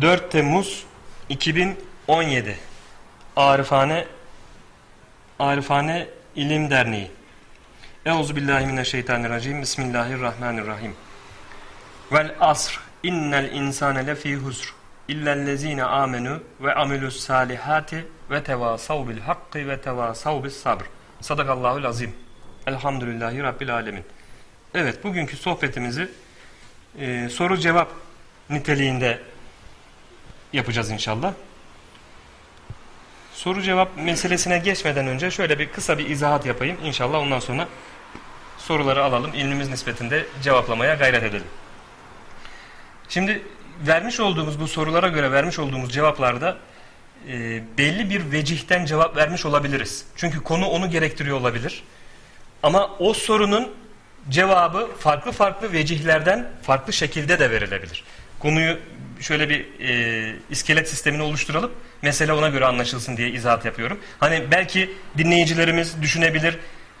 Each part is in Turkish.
4 Temmuz 2017 Arifane Arifane İlim Derneği Euzubillahimineşşeytanirracim Bismillahirrahmanirrahim Vel asr innel insane lefî husr illellezine amenu ve amilus salihati ve tevasav bil hakkı ve tevasav bis sabr. Sadakallahul azim. Elhamdülillahi Rabbil alemin. Evet bugünkü sohbetimizi e, soru cevap niteliğinde yapacağız inşallah. Soru cevap meselesine geçmeden önce şöyle bir kısa bir izahat yapayım. İnşallah ondan sonra soruları alalım. İlmimiz nispetinde cevaplamaya gayret edelim. Şimdi vermiş olduğumuz bu sorulara göre vermiş olduğumuz cevaplarda e, belli bir vecihten cevap vermiş olabiliriz. Çünkü konu onu gerektiriyor olabilir. Ama o sorunun cevabı farklı farklı vecihlerden farklı şekilde de verilebilir. Konuyu şöyle bir e, iskelet sistemini oluşturalım. Mesele ona göre anlaşılsın diye izahat yapıyorum. Hani belki dinleyicilerimiz düşünebilir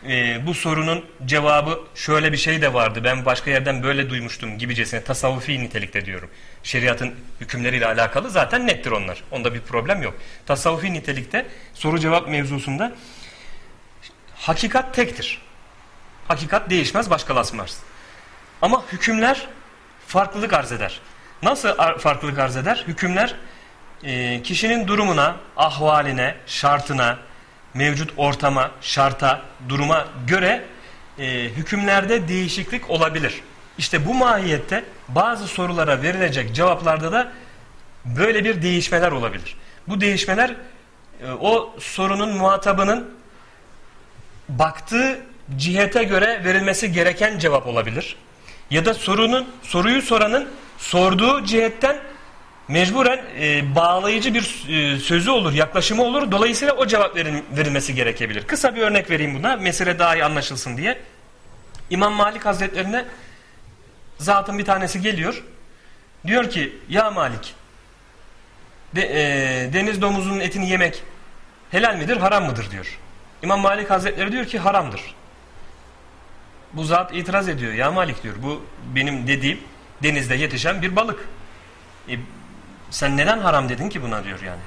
e, bu sorunun cevabı şöyle bir şey de vardı. Ben başka yerden böyle duymuştum gibicesine tasavvufi nitelikte diyorum. Şeriatın hükümleriyle alakalı zaten nettir onlar. Onda bir problem yok. Tasavvufi nitelikte soru cevap mevzusunda hakikat tektir. Hakikat değişmez, başkalaşmaz. Ama hükümler farklılık arz eder. Nasıl farklılık arz eder? Hükümler e, kişinin durumuna, ahvaline, şartına, mevcut ortama, şarta, duruma göre e, hükümlerde değişiklik olabilir. İşte bu mahiyette bazı sorulara verilecek cevaplarda da böyle bir değişmeler olabilir. Bu değişmeler e, o sorunun muhatabının baktığı cihete göre verilmesi gereken cevap olabilir. Ya da sorunun soruyu soranın sorduğu cihetten mecburen e, bağlayıcı bir e, sözü olur, yaklaşımı olur. Dolayısıyla o cevap verin, verilmesi gerekebilir. Kısa bir örnek vereyim buna. Mesele daha iyi anlaşılsın diye. İmam Malik Hazretlerine zatın bir tanesi geliyor. Diyor ki ya Malik de, e, deniz domuzunun etini yemek helal midir, haram mıdır diyor. İmam Malik Hazretleri diyor ki haramdır. Bu zat itiraz ediyor. Ya Malik diyor bu benim dediğim denizde yetişen bir balık. E, sen neden haram dedin ki buna diyor yani.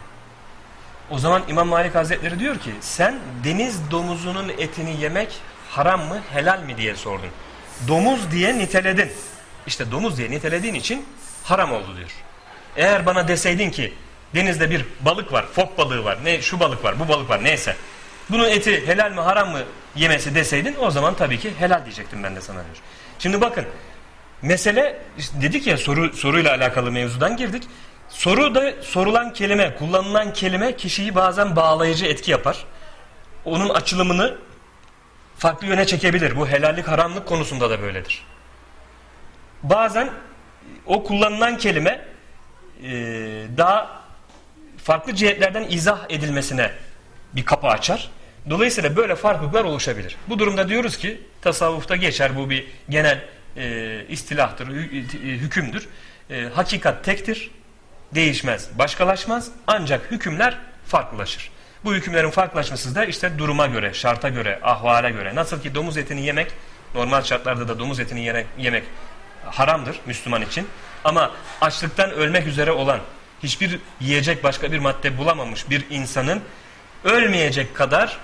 O zaman İmam Malik Hazretleri diyor ki sen deniz domuzunun etini yemek haram mı helal mi diye sordun. Domuz diye niteledin. İşte domuz diye nitelediğin için haram oldu diyor. Eğer bana deseydin ki denizde bir balık var, fok balığı var, ne şu balık var, bu balık var neyse. Bunun eti helal mi haram mı yemesi deseydin o zaman tabii ki helal diyecektim ben de sana diyor. Şimdi bakın mesele dedik ya soru soruyla alakalı mevzudan girdik. Soru da sorulan kelime, kullanılan kelime kişiyi bazen bağlayıcı etki yapar. Onun açılımını farklı yöne çekebilir. Bu helallik haramlık konusunda da böyledir. Bazen o kullanılan kelime e, daha farklı cihetlerden izah edilmesine bir kapı açar. Dolayısıyla böyle farklılıklar oluşabilir. Bu durumda diyoruz ki tasavvufta geçer bu bir genel e, istilahtır, hükümdür. E, hakikat tektir değişmez, başkalaşmaz ancak hükümler farklılaşır. Bu hükümlerin farklılaşması da işte duruma göre, şarta göre, ahvale göre. Nasıl ki domuz etini yemek, normal şartlarda da domuz etini yemek haramdır Müslüman için. Ama açlıktan ölmek üzere olan, hiçbir yiyecek başka bir madde bulamamış bir insanın ölmeyecek kadar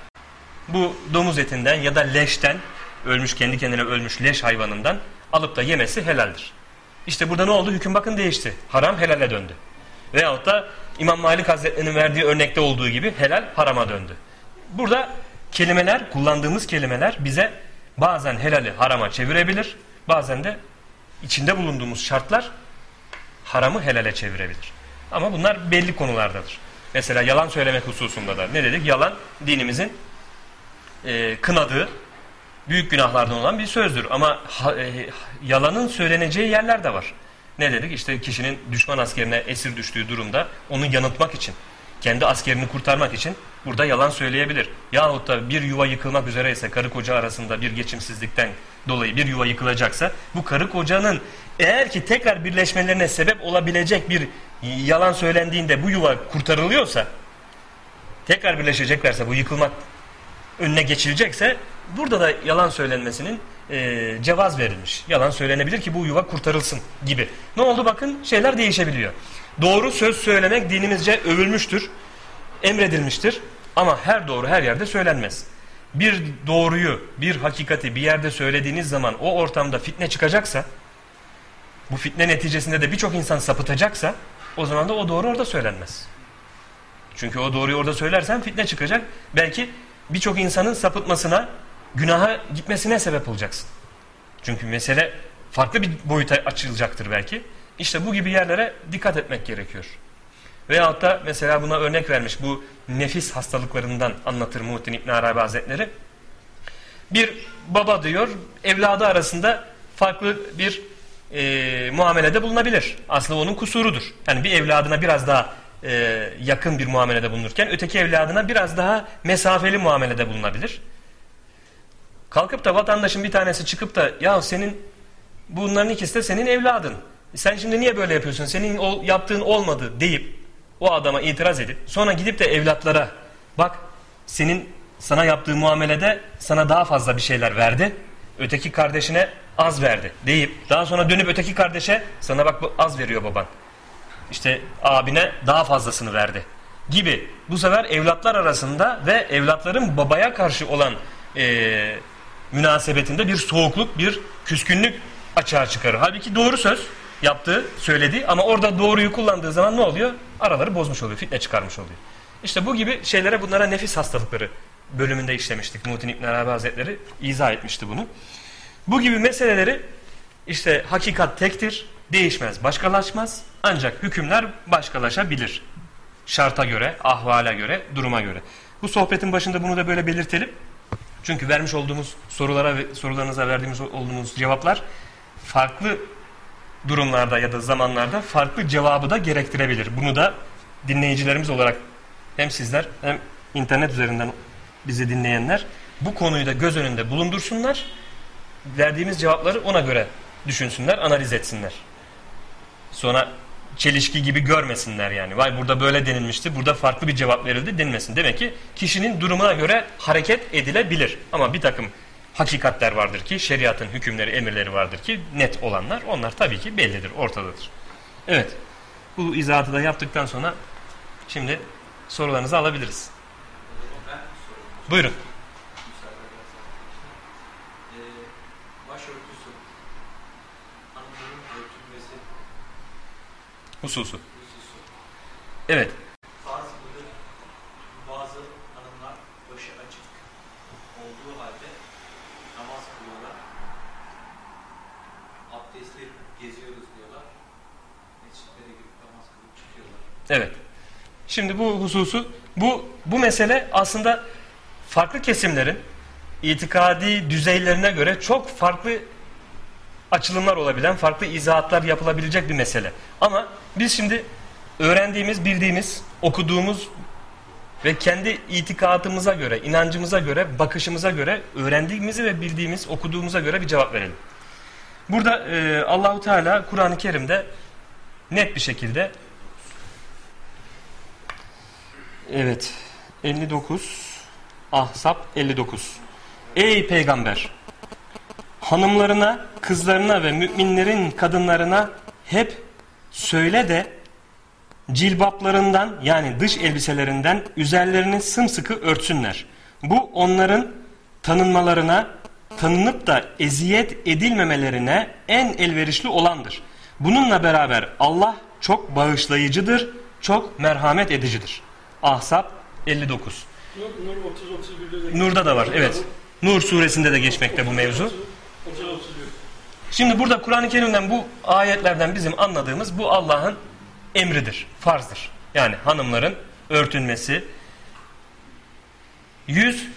bu domuz etinden ya da leşten, ölmüş kendi kendine ölmüş leş hayvanından alıp da yemesi helaldir. İşte burada ne oldu? Hüküm bakın değişti. Haram helale döndü. Veyahut da İmam Malik Hazretleri'nin verdiği örnekte olduğu gibi helal harama döndü. Burada kelimeler, kullandığımız kelimeler bize bazen helali harama çevirebilir, bazen de içinde bulunduğumuz şartlar haramı helale çevirebilir. Ama bunlar belli konulardadır. Mesela yalan söylemek hususunda da ne dedik? Yalan dinimizin e, kınadığı büyük günahlardan olan bir sözdür. Ama ha, e, yalanın söyleneceği yerler de var. Ne dedik? İşte kişinin düşman askerine esir düştüğü durumda onu yanıltmak için, kendi askerini kurtarmak için burada yalan söyleyebilir. Yahut da bir yuva yıkılmak üzereyse karı koca arasında bir geçimsizlikten dolayı bir yuva yıkılacaksa bu karı kocanın eğer ki tekrar birleşmelerine sebep olabilecek bir yalan söylendiğinde bu yuva kurtarılıyorsa tekrar birleşeceklerse bu yıkılmak önüne geçilecekse burada da yalan söylenmesinin e, cevaz verilmiş. Yalan söylenebilir ki bu yuva kurtarılsın gibi. Ne oldu bakın şeyler değişebiliyor. Doğru söz söylemek dinimizce övülmüştür, emredilmiştir ama her doğru her yerde söylenmez. Bir doğruyu, bir hakikati bir yerde söylediğiniz zaman o ortamda fitne çıkacaksa, bu fitne neticesinde de birçok insan sapıtacaksa o zaman da o doğru orada söylenmez. Çünkü o doğruyu orada söylersen fitne çıkacak. Belki birçok insanın sapıtmasına, günaha gitmesine sebep olacaksın. Çünkü mesele farklı bir boyuta açılacaktır belki. İşte bu gibi yerlere dikkat etmek gerekiyor. Veyahut da mesela buna örnek vermiş bu nefis hastalıklarından anlatır Muhittin İbn Arabi Hazretleri. Bir baba diyor evladı arasında farklı bir e, muamelede bulunabilir. Aslında onun kusurudur. Yani bir evladına biraz daha e, yakın bir muamelede bulunurken öteki evladına biraz daha mesafeli muamelede bulunabilir. Kalkıp da vatandaşın bir tanesi çıkıp da ya senin bunların ikisi de senin evladın. Sen şimdi niye böyle yapıyorsun? Senin o, yaptığın olmadı deyip o adama itiraz edip sonra gidip de evlatlara bak senin sana yaptığı muamelede sana daha fazla bir şeyler verdi. Öteki kardeşine az verdi deyip daha sonra dönüp öteki kardeşe sana bak az veriyor baban. İşte abine daha fazlasını verdi gibi. Bu sefer evlatlar arasında ve evlatların babaya karşı olan e, münasebetinde bir soğukluk, bir küskünlük açığa çıkarır. Halbuki doğru söz yaptığı, söyledi ama orada doğruyu kullandığı zaman ne oluyor? Araları bozmuş oluyor, fitne çıkarmış oluyor. İşte bu gibi şeylere bunlara nefis hastalıkları bölümünde işlemiştik. Muhittin İbn Arabi Hazretleri izah etmişti bunu. Bu gibi meseleleri işte hakikat tektir, değişmez, başkalaşmaz. Ancak hükümler başkalaşabilir. Şarta göre, ahvala göre, duruma göre. Bu sohbetin başında bunu da böyle belirtelim. Çünkü vermiş olduğumuz sorulara ve sorularınıza verdiğimiz olduğumuz cevaplar farklı durumlarda ya da zamanlarda farklı cevabı da gerektirebilir. Bunu da dinleyicilerimiz olarak hem sizler hem internet üzerinden bizi dinleyenler bu konuyu da göz önünde bulundursunlar. Verdiğimiz cevapları ona göre düşünsünler, analiz etsinler. Sonra çelişki gibi görmesinler yani. Vay burada böyle denilmişti, burada farklı bir cevap verildi denilmesin. Demek ki kişinin durumuna göre hareket edilebilir. Ama bir takım hakikatler vardır ki, şeriatın hükümleri, emirleri vardır ki net olanlar onlar tabii ki bellidir, ortadadır. Evet, bu izahatı da yaptıktan sonra şimdi sorularınızı alabiliriz. Buyurun. Hususu. Evet. Farz mıdır? Bazı hanımlar başı açık olduğu halde namaz kılıyorlar. Abdestli geziyoruz diyorlar. Mescitlere girip namaz kılıp çıkıyorlar. Evet. Şimdi bu hususu, bu, bu mesele aslında farklı kesimlerin itikadi düzeylerine göre çok farklı açılımlar olabilen, farklı izahatlar yapılabilecek bir mesele. Ama biz şimdi öğrendiğimiz, bildiğimiz, okuduğumuz ve kendi itikadımıza göre, inancımıza göre, bakışımıza göre, öğrendiğimizi ve bildiğimiz, okuduğumuza göre bir cevap verelim. Burada e, Allahu Teala Kur'an-ı Kerim'de net bir şekilde Evet 59 Ahzab 59 Ey peygamber hanımlarına, kızlarına ve müminlerin kadınlarına hep söyle de cilbaplarından yani dış elbiselerinden üzerlerini sımsıkı örtsünler. Bu onların tanınmalarına, tanınıp da eziyet edilmemelerine en elverişli olandır. Bununla beraber Allah çok bağışlayıcıdır, çok merhamet edicidir. Ahzab 59. Nur, Nur 30 31'de de Nur'da da var evet. Nur suresinde de geçmekte bu mevzu. 30 31. Şimdi burada Kur'an-ı Kerim'den bu ayetlerden bizim anladığımız bu Allah'ın emridir, farzdır. Yani hanımların örtünmesi, yüz,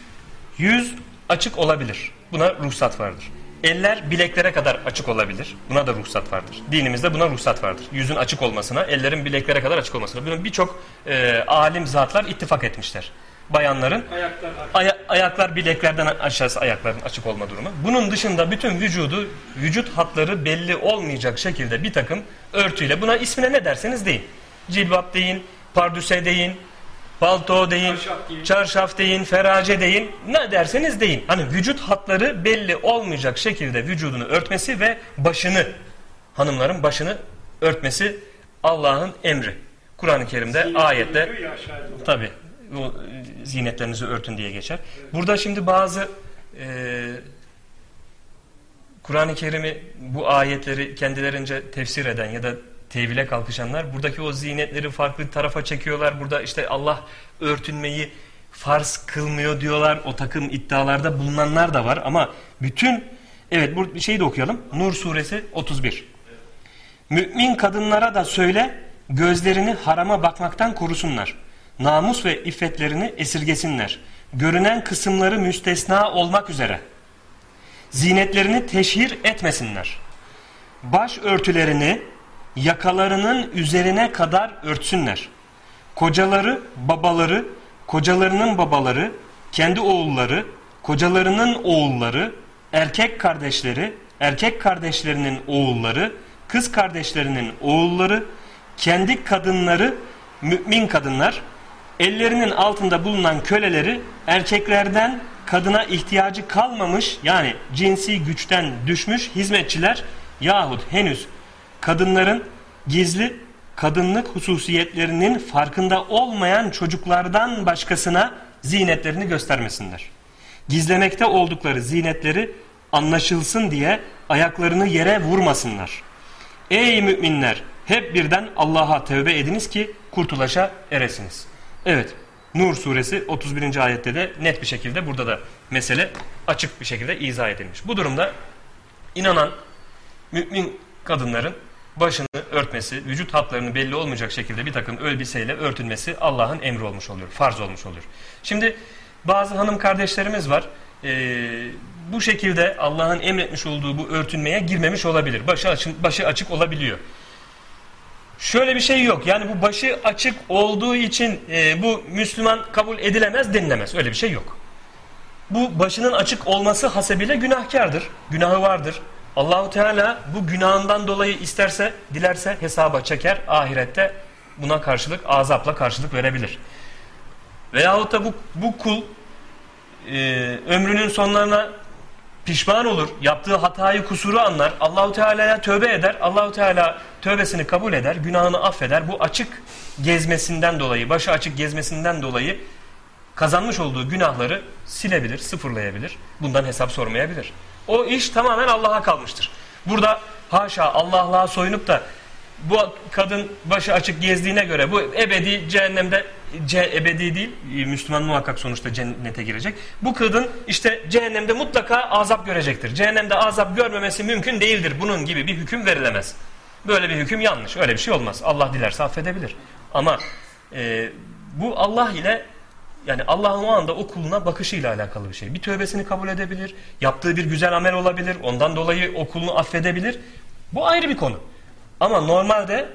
yüz açık olabilir. Buna ruhsat vardır. Eller bileklere kadar açık olabilir. Buna da ruhsat vardır. Dinimizde buna ruhsat vardır. Yüzün açık olmasına, ellerin bileklere kadar açık olmasına. Bunun birçok e, alim zatlar ittifak etmişler. Bayanların Ayaklar. Aya- ayaklar bileklerden aşağısı ayakların açık olma durumu. Bunun dışında bütün vücudu, vücut hatları belli olmayacak şekilde bir takım örtüyle buna ismine ne derseniz deyin. Cilbap deyin, pardüse deyin, palto deyin, Çarşaf deyin. çarşaf deyin, ferace deyin, ne derseniz deyin. Hani vücut hatları belli olmayacak şekilde vücudunu örtmesi ve başını, hanımların başını örtmesi Allah'ın emri. Kur'an-ı Kerim'de Zinet ayette. Tabi o zinetlerinizi örtün diye geçer. Burada şimdi bazı e, Kur'an-ı Kerim'i bu ayetleri kendilerince tefsir eden ya da tevhile kalkışanlar buradaki o zinetleri farklı tarafa çekiyorlar. Burada işte Allah örtünmeyi farz kılmıyor diyorlar. O takım iddialarda bulunanlar da var ama bütün evet bu şeyi de okuyalım. Nur suresi 31. Mümin kadınlara da söyle gözlerini harama bakmaktan korusunlar. Namus ve iffetlerini esirgesinler. Görünen kısımları müstesna olmak üzere. Zinetlerini teşhir etmesinler. Baş örtülerini yakalarının üzerine kadar örtsünler. Kocaları, babaları, kocalarının babaları, kendi oğulları, kocalarının oğulları, erkek kardeşleri, erkek kardeşlerinin oğulları, kız kardeşlerinin oğulları, kendi kadınları, mümin kadınlar, ellerinin altında bulunan köleleri erkeklerden kadına ihtiyacı kalmamış yani cinsi güçten düşmüş hizmetçiler yahut henüz kadınların gizli kadınlık hususiyetlerinin farkında olmayan çocuklardan başkasına zinetlerini göstermesinler. Gizlemekte oldukları zinetleri anlaşılsın diye ayaklarını yere vurmasınlar. Ey müminler hep birden Allah'a tövbe ediniz ki kurtulaşa eresiniz. Evet Nur suresi 31. ayette de net bir şekilde burada da mesele açık bir şekilde izah edilmiş. Bu durumda inanan mümin kadınların başını örtmesi, vücut hatlarını belli olmayacak şekilde bir takım elbiseyle örtülmesi Allah'ın emri olmuş oluyor, farz olmuş oluyor. Şimdi bazı hanım kardeşlerimiz var, ee, bu şekilde Allah'ın emretmiş olduğu bu örtünmeye girmemiş olabilir. Başı açık, başı açık olabiliyor. Şöyle bir şey yok. Yani bu başı açık olduğu için e, bu Müslüman kabul edilemez denilemez. Öyle bir şey yok. Bu başının açık olması hasebiyle günahkardır. Günahı vardır. Allahu Teala bu günahından dolayı isterse, dilerse hesaba çeker. Ahirette buna karşılık azapla karşılık verebilir. Veyahut da bu, bu kul e, ömrünün sonlarına pişman olur. Yaptığı hatayı, kusuru anlar. Allahu Teala'ya tövbe eder. Allahu Teala tövbesini kabul eder, günahını affeder. Bu açık gezmesinden dolayı, başı açık gezmesinden dolayı kazanmış olduğu günahları silebilir, sıfırlayabilir. Bundan hesap sormayabilir. O iş tamamen Allah'a kalmıştır. Burada haşa Allah'lığa soyunup da bu kadın başı açık gezdiğine göre bu ebedi cehennemde ce, ebedi değil Müslüman muhakkak sonuçta cennete girecek. Bu kadın işte cehennemde mutlaka azap görecektir. Cehennemde azap görmemesi mümkün değildir. Bunun gibi bir hüküm verilemez. Böyle bir hüküm yanlış. Öyle bir şey olmaz. Allah dilerse affedebilir. Ama e, bu Allah ile yani Allah'ın o anda o kuluna bakışıyla alakalı bir şey. Bir tövbesini kabul edebilir. Yaptığı bir güzel amel olabilir. Ondan dolayı o kulunu affedebilir. Bu ayrı bir konu. Ama normalde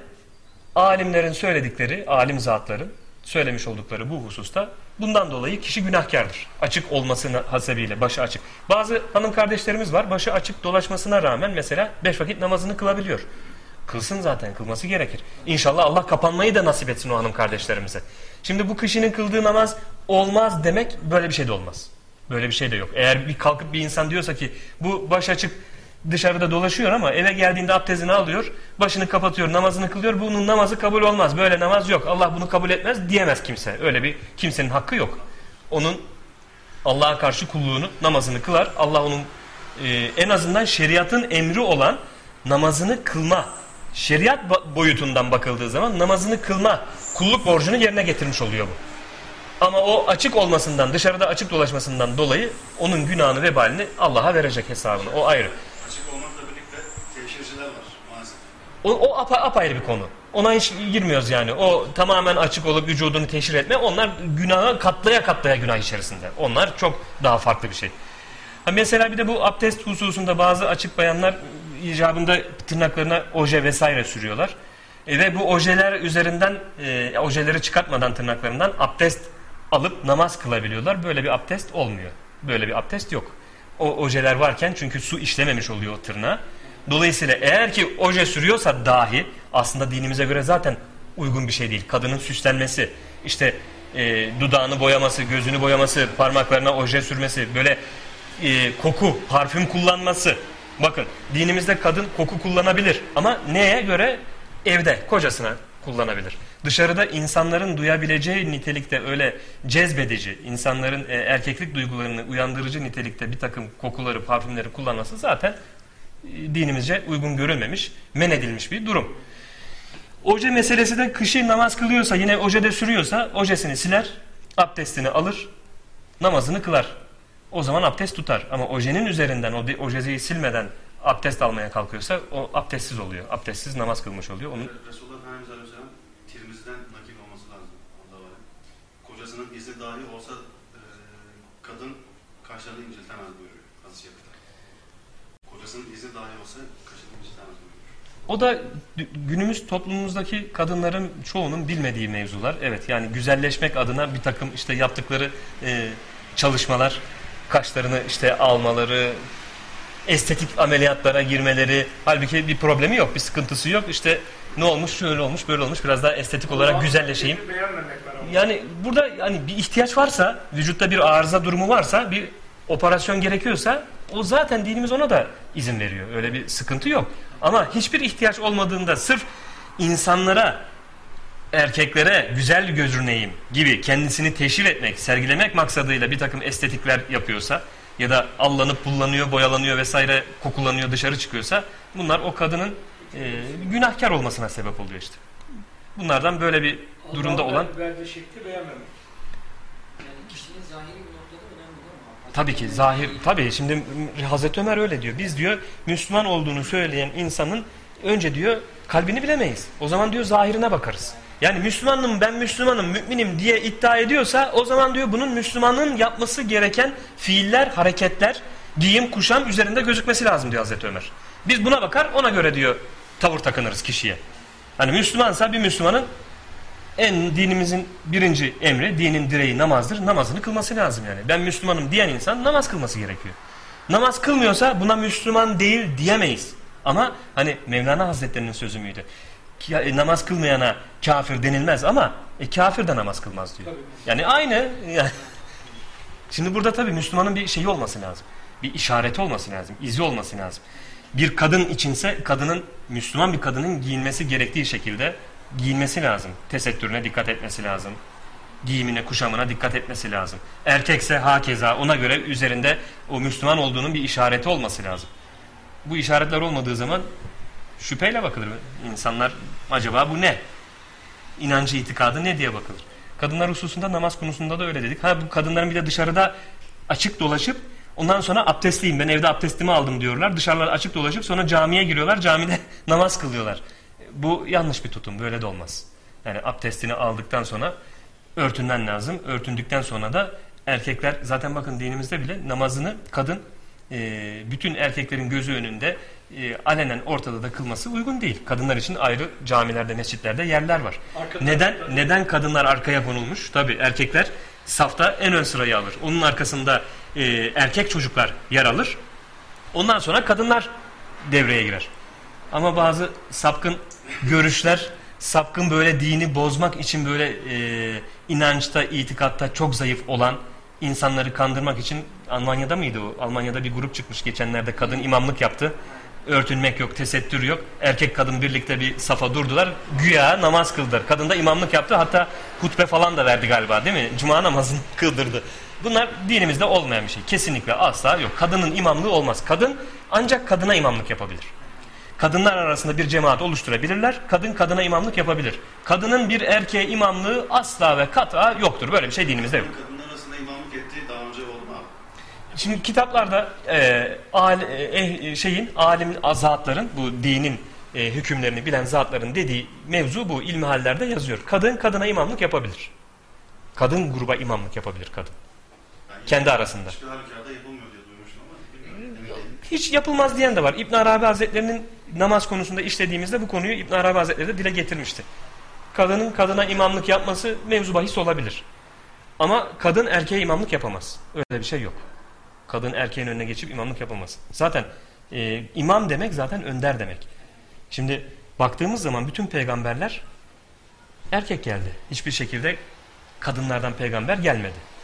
alimlerin söyledikleri, alim zatların söylemiş oldukları bu hususta bundan dolayı kişi günahkardır. Açık olmasına hasebiyle, başı açık. Bazı hanım kardeşlerimiz var, başı açık dolaşmasına rağmen mesela beş vakit namazını kılabiliyor. Kılsın zaten, kılması gerekir. İnşallah Allah kapanmayı da nasip etsin o hanım kardeşlerimize. Şimdi bu kişinin kıldığı namaz olmaz demek böyle bir şey de olmaz. Böyle bir şey de yok. Eğer bir kalkıp bir insan diyorsa ki bu baş açık dışarıda dolaşıyor ama eve geldiğinde abdestini alıyor, başını kapatıyor, namazını kılıyor. Bunun namazı kabul olmaz. Böyle namaz yok. Allah bunu kabul etmez diyemez kimse. Öyle bir kimsenin hakkı yok. Onun Allah'a karşı kulluğunu, namazını kılar. Allah onun e, en azından şeriatın emri olan namazını kılma, şeriat boyutundan bakıldığı zaman namazını kılma, kulluk borcunu yerine getirmiş oluyor bu. Ama o açık olmasından, dışarıda açık dolaşmasından dolayı onun günahını, vebalini Allah'a verecek hesabını. O ayrı. Açık olmakla birlikte teşhirciler var maalesef. O, o apa, apayrı bir konu. Ona hiç girmiyoruz yani. O tamamen açık olup vücudunu teşhir etme. Onlar günaha katlaya katlaya günah içerisinde. Onlar çok daha farklı bir şey. Ha mesela bir de bu abdest hususunda bazı açık bayanlar icabında tırnaklarına oje vesaire sürüyorlar. E, ve bu ojeler üzerinden e, ojeleri çıkartmadan tırnaklarından abdest alıp namaz kılabiliyorlar. Böyle bir abdest olmuyor. Böyle bir abdest yok. O ojeler varken çünkü su işlememiş oluyor o tırnağa. Dolayısıyla eğer ki oje sürüyorsa dahi aslında dinimize göre zaten uygun bir şey değil. Kadının süslenmesi, işte e, dudağını boyaması, gözünü boyaması, parmaklarına oje sürmesi, böyle e, koku, parfüm kullanması. Bakın dinimizde kadın koku kullanabilir ama neye göre? Evde, kocasına kullanabilir. Dışarıda insanların duyabileceği nitelikte öyle cezbedici, insanların e, erkeklik duygularını uyandırıcı nitelikte bir takım kokuları, parfümleri kullanması zaten e, dinimizce uygun görülmemiş, men edilmiş bir durum. Oje meselesi de kışı namaz kılıyorsa yine ojede sürüyorsa ojesini siler, abdestini alır, namazını kılar. O zaman abdest tutar. Ama ojenin üzerinden o ojeyi silmeden abdest almaya kalkıyorsa o abdestsiz oluyor. Abdestsiz namaz kılmış oluyor. Onun Resulullah Efendimiz Aleyhisselam Tirmiz'den nakil olması lazım. Allah var. Kocasının izni dahi olsa e, kadın kaşlarını inceltemez buyuruyor hadis-i şerifte. Kocasının izni dahi olsa kaşlarını inceltemez buyuruyor. O da günümüz toplumumuzdaki kadınların çoğunun bilmediği mevzular. Evet yani güzelleşmek adına bir takım işte yaptıkları e, çalışmalar, kaşlarını işte almaları, estetik ameliyatlara girmeleri. Halbuki bir problemi yok, bir sıkıntısı yok. İşte ne olmuş, şöyle olmuş, böyle olmuş. Biraz daha estetik olarak güzelleşeyim. Yani burada yani bir ihtiyaç varsa, vücutta bir arıza durumu varsa, bir operasyon gerekiyorsa o zaten dinimiz ona da izin veriyor. Öyle bir sıkıntı yok. Ama hiçbir ihtiyaç olmadığında sırf insanlara, erkeklere güzel görüneyim gibi kendisini teşhir etmek, sergilemek maksadıyla bir takım estetikler yapıyorsa ya da allanıp pullanıyor, boyalanıyor vesaire kokulanıyor dışarı çıkıyorsa bunlar o kadının e, günahkar olmasına sebep oluyor işte. Bunlardan böyle bir durumda Allah'ın olan ver- verdiği şekli beğenmemek. Yani kişinin zahiri bir noktada önemli değil mi? Tabii ki zahir tabii şimdi Hazreti Ömer öyle diyor. Biz diyor Müslüman olduğunu söyleyen insanın önce diyor kalbini bilemeyiz. O zaman diyor zahirine bakarız. Yani Müslümanım ben Müslümanım müminim diye iddia ediyorsa o zaman diyor bunun Müslümanın yapması gereken fiiller, hareketler, giyim, kuşam üzerinde gözükmesi lazım diyor Hazreti Ömer. Biz buna bakar ona göre diyor tavır takınırız kişiye. Hani Müslümansa bir Müslümanın en dinimizin birinci emri, dinin direği namazdır. Namazını kılması lazım yani. Ben Müslümanım diyen insan namaz kılması gerekiyor. Namaz kılmıyorsa buna Müslüman değil diyemeyiz. Ama hani Mevlana Hazretleri'nin sözü müydü? E, namaz kılmayana kafir denilmez ama e, kafir de namaz kılmaz diyor. Tabii. Yani aynı. Yani. Şimdi burada tabii Müslümanın bir şeyi olması lazım. Bir işareti olması lazım. izi olması lazım. Bir kadın içinse kadının Müslüman bir kadının giyinmesi gerektiği şekilde giyinmesi lazım. Tesettürüne dikkat etmesi lazım. Giyimine, kuşamına dikkat etmesi lazım. Erkekse hakeza ona göre üzerinde o Müslüman olduğunun bir işareti olması lazım. Bu işaretler olmadığı zaman şüpheyle bakılır. İnsanlar acaba bu ne? inancı, itikadı ne diye bakılır. Kadınlar hususunda namaz konusunda da öyle dedik. Ha bu kadınların bir de dışarıda açık dolaşıp ondan sonra abdestliyim ben evde abdestimi aldım diyorlar. Dışarılar açık dolaşıp sonra camiye giriyorlar. Camide namaz kılıyorlar. Bu yanlış bir tutum. Böyle de olmaz. Yani abdestini aldıktan sonra örtünmen lazım. Örtündükten sonra da erkekler zaten bakın dinimizde bile namazını kadın e, bütün erkeklerin gözü önünde e, alenen ortada da kılması uygun değil. Kadınlar için ayrı camilerde, mescitlerde yerler var. Arka Neden tarafta- neden kadınlar arkaya konulmuş? Tabii erkekler safta en ön sırayı alır. Onun arkasında e, erkek çocuklar yer alır. Ondan sonra kadınlar devreye girer. Ama bazı sapkın görüşler, sapkın böyle dini bozmak için böyle e, inançta, itikatta çok zayıf olan insanları kandırmak için Almanya'da mıydı o? Almanya'da bir grup çıkmış geçenlerde kadın imamlık yaptı. Örtünmek yok, tesettür yok. Erkek kadın birlikte bir safa durdular. Güya namaz kıldılar. Kadın da imamlık yaptı. Hatta hutbe falan da verdi galiba değil mi? Cuma namazını kıldırdı. Bunlar dinimizde olmayan bir şey. Kesinlikle asla yok. Kadının imamlığı olmaz. Kadın ancak kadına imamlık yapabilir. Kadınlar arasında bir cemaat oluşturabilirler. Kadın kadına imamlık yapabilir. Kadının bir erkeğe imamlığı asla ve kata yoktur. Böyle bir şey dinimizde yok. Kadınlar arasında imamlık ettiği daha önce oldu mu abi? Şimdi kitaplarda e, al, e, eh, şeyin alim azatların bu dinin e, hükümlerini bilen zatların dediği mevzu bu ilmihallerde yazıyor. Kadın kadına imamlık yapabilir. Kadın gruba imamlık yapabilir kadın. Ben Kendi arasında. Hiçbir halükarda yapılmıyor diye duymuştum ama bilmiyorum. Hiç yapılmaz diyen de var. İbn Arabi Hazretleri'nin namaz konusunda işlediğimizde bu konuyu İbn Arabi Hazretleri de dile getirmişti. Kadının kadına imamlık yapması mevzu bahis olabilir. Ama kadın erkeğe imamlık yapamaz. Öyle bir şey yok. Kadın erkeğin önüne geçip imamlık yapamaz. Zaten e, imam demek zaten önder demek. Şimdi baktığımız zaman bütün peygamberler erkek geldi. Hiçbir şekilde kadınlardan peygamber gelmedi.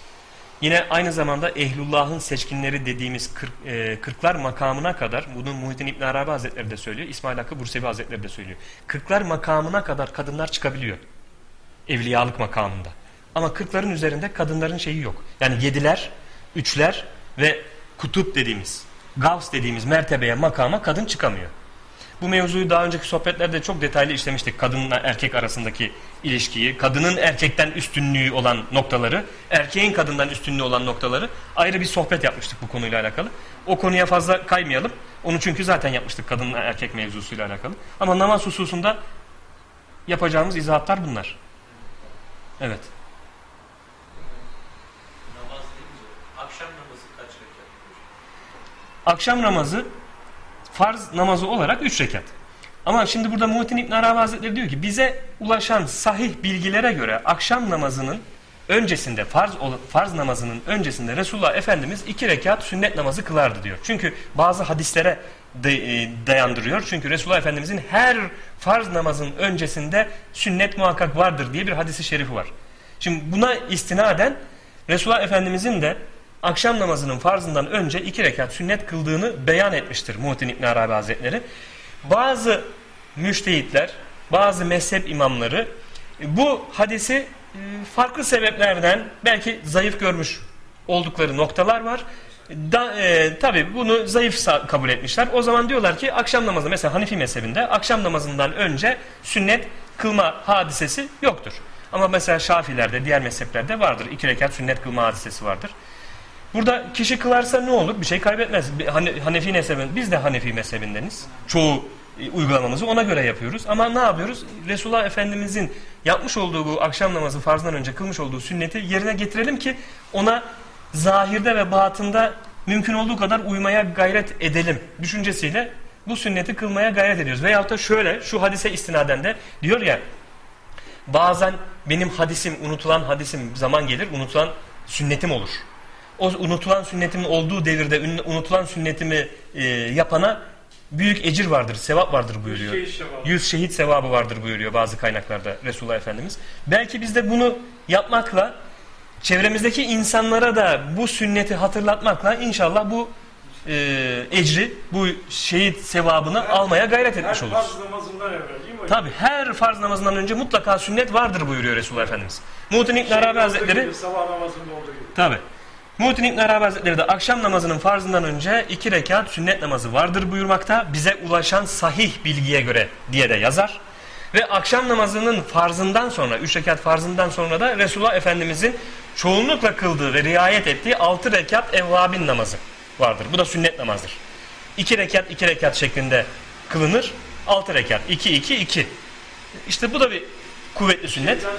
Yine aynı zamanda ehlullahın seçkinleri dediğimiz kırk, e, kırklar makamına kadar, bunu Muhittin İbn Arabi Hazretleri de söylüyor, İsmail Hakkı Bursevi Hazretleri de söylüyor. Kırklar makamına kadar kadınlar çıkabiliyor. Evliyalık makamında. Ama kırkların üzerinde kadınların şeyi yok. Yani yediler, üçler ve kutup dediğimiz, gavs dediğimiz mertebeye, makama kadın çıkamıyor. Bu mevzuyu daha önceki sohbetlerde çok detaylı işlemiştik. Kadınla erkek arasındaki ilişkiyi, kadının erkekten üstünlüğü olan noktaları, erkeğin kadından üstünlüğü olan noktaları ayrı bir sohbet yapmıştık bu konuyla alakalı. O konuya fazla kaymayalım. Onu çünkü zaten yapmıştık kadınla erkek mevzusuyla alakalı. Ama namaz hususunda yapacağımız izahatlar bunlar. Evet. Namaz deyince akşam namazı kaç rekat? Akşam namazı farz namazı olarak 3 rekat. Ama şimdi burada Muhittin İbn Arabi Hazretleri diyor ki bize ulaşan sahih bilgilere göre akşam namazının öncesinde farz farz namazının öncesinde Resulullah Efendimiz iki rekat sünnet namazı kılardı diyor. Çünkü bazı hadislere e, dayandırıyor. Çünkü Resulullah Efendimizin her farz namazın öncesinde sünnet muhakkak vardır diye bir hadisi şerifi var. Şimdi buna istinaden Resulullah Efendimizin de akşam namazının farzından önce iki rekat sünnet kıldığını beyan etmiştir Muhittin İbn Arabi Hazretleri. Bazı müştehitler, bazı mezhep imamları e, bu hadisi e, farklı sebeplerden belki zayıf görmüş oldukları noktalar var. Da, e, tabii bunu zayıf kabul etmişler. O zaman diyorlar ki akşam namazı mesela Hanifi mezhebinde akşam namazından önce sünnet kılma hadisesi yoktur. Ama mesela Şafilerde, diğer mezheplerde vardır. İki rekat sünnet kılma hadisesi vardır. Burada kişi kılarsa ne olur? Bir şey kaybetmez. Hanefi mezhebin, biz de Hanefi mezhebindeniz. Çoğu e, uygulamamızı ona göre yapıyoruz. Ama ne yapıyoruz? Resulullah Efendimizin yapmış olduğu bu akşam namazı farzından önce kılmış olduğu sünneti yerine getirelim ki ona zahirde ve batında mümkün olduğu kadar uymaya gayret edelim düşüncesiyle bu sünneti kılmaya gayret ediyoruz. Veyahut da şöyle şu hadise istinaden de diyor ya bazen benim hadisim unutulan hadisim zaman gelir unutulan sünnetim olur. O unutulan sünnetimin olduğu devirde unutulan sünnetimi e, yapana büyük ecir vardır, sevap vardır buyuruyor. İşte var. Yüz şehit sevabı vardır buyuruyor bazı kaynaklarda Resulullah Efendimiz. Belki biz de bunu yapmakla çevremizdeki insanlara da bu sünneti hatırlatmakla inşallah bu e, ecri, bu şehit sevabını almaya gayret etmiş Her oluruz. farz namazından evvel değil mi? Tabi her farz namazından önce mutlaka sünnet vardır buyuruyor Resulullah Efendimiz. Muhittin İbn Arabi Hazretleri gibi, Sabah namazında olduğu gibi. Tabi. Muhittin İbn Arabi Hazretleri de akşam namazının farzından önce iki rekat sünnet namazı vardır buyurmakta. Bize ulaşan sahih bilgiye göre diye de yazar. Ve akşam namazının farzından sonra, üç rekat farzından sonra da Resulullah Efendimizin çoğunlukla kıldığı ve riayet ettiği altı rekat evvabin namazı vardır. Bu da sünnet namazdır. İki rekat, iki rekat şeklinde kılınır. Altı rekat, iki, iki, iki. İşte bu da bir kuvvetli sünnet. Sonra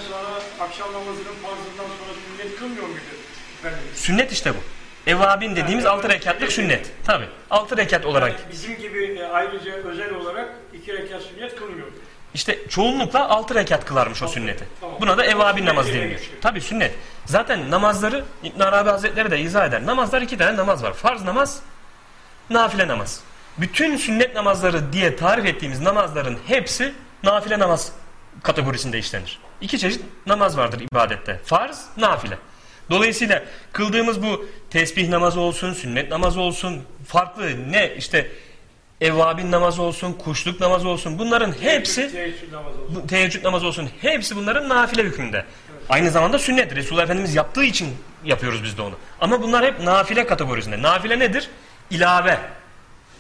akşam namazının farzından sonra sünnet kılmıyor muydu? Sünnet işte bu. Evabin dediğimiz altı rekatlık sünnet. Tabi. Altı rekat olarak. Yani bizim gibi e, ayrıca özel olarak iki rekat sünnet kılmıyor. İşte çoğunlukla altı rekat kılarmış o sünneti. Tamam. Buna da evabin yerine deniliyor. Tabi sünnet. Zaten namazları İbn Arabi Hazretleri de izah eder. Namazlar iki tane namaz var. Farz namaz, nafile namaz. Bütün sünnet namazları diye tarif ettiğimiz namazların hepsi nafile namaz kategorisinde işlenir. İki çeşit namaz vardır ibadette. Farz, nafile. Dolayısıyla kıldığımız bu tesbih namazı olsun, sünnet namazı olsun, farklı ne işte evvabin namazı olsun, kuşluk namazı olsun bunların hepsi Teheccüd namazı olsun. bu teheccüd namazı olsun hepsi bunların nafile hükmünde. Aynı zamanda sünnet. Resulullah Efendimiz yaptığı için yapıyoruz biz de onu. Ama bunlar hep nafile kategorisinde. Nafile nedir? İlave.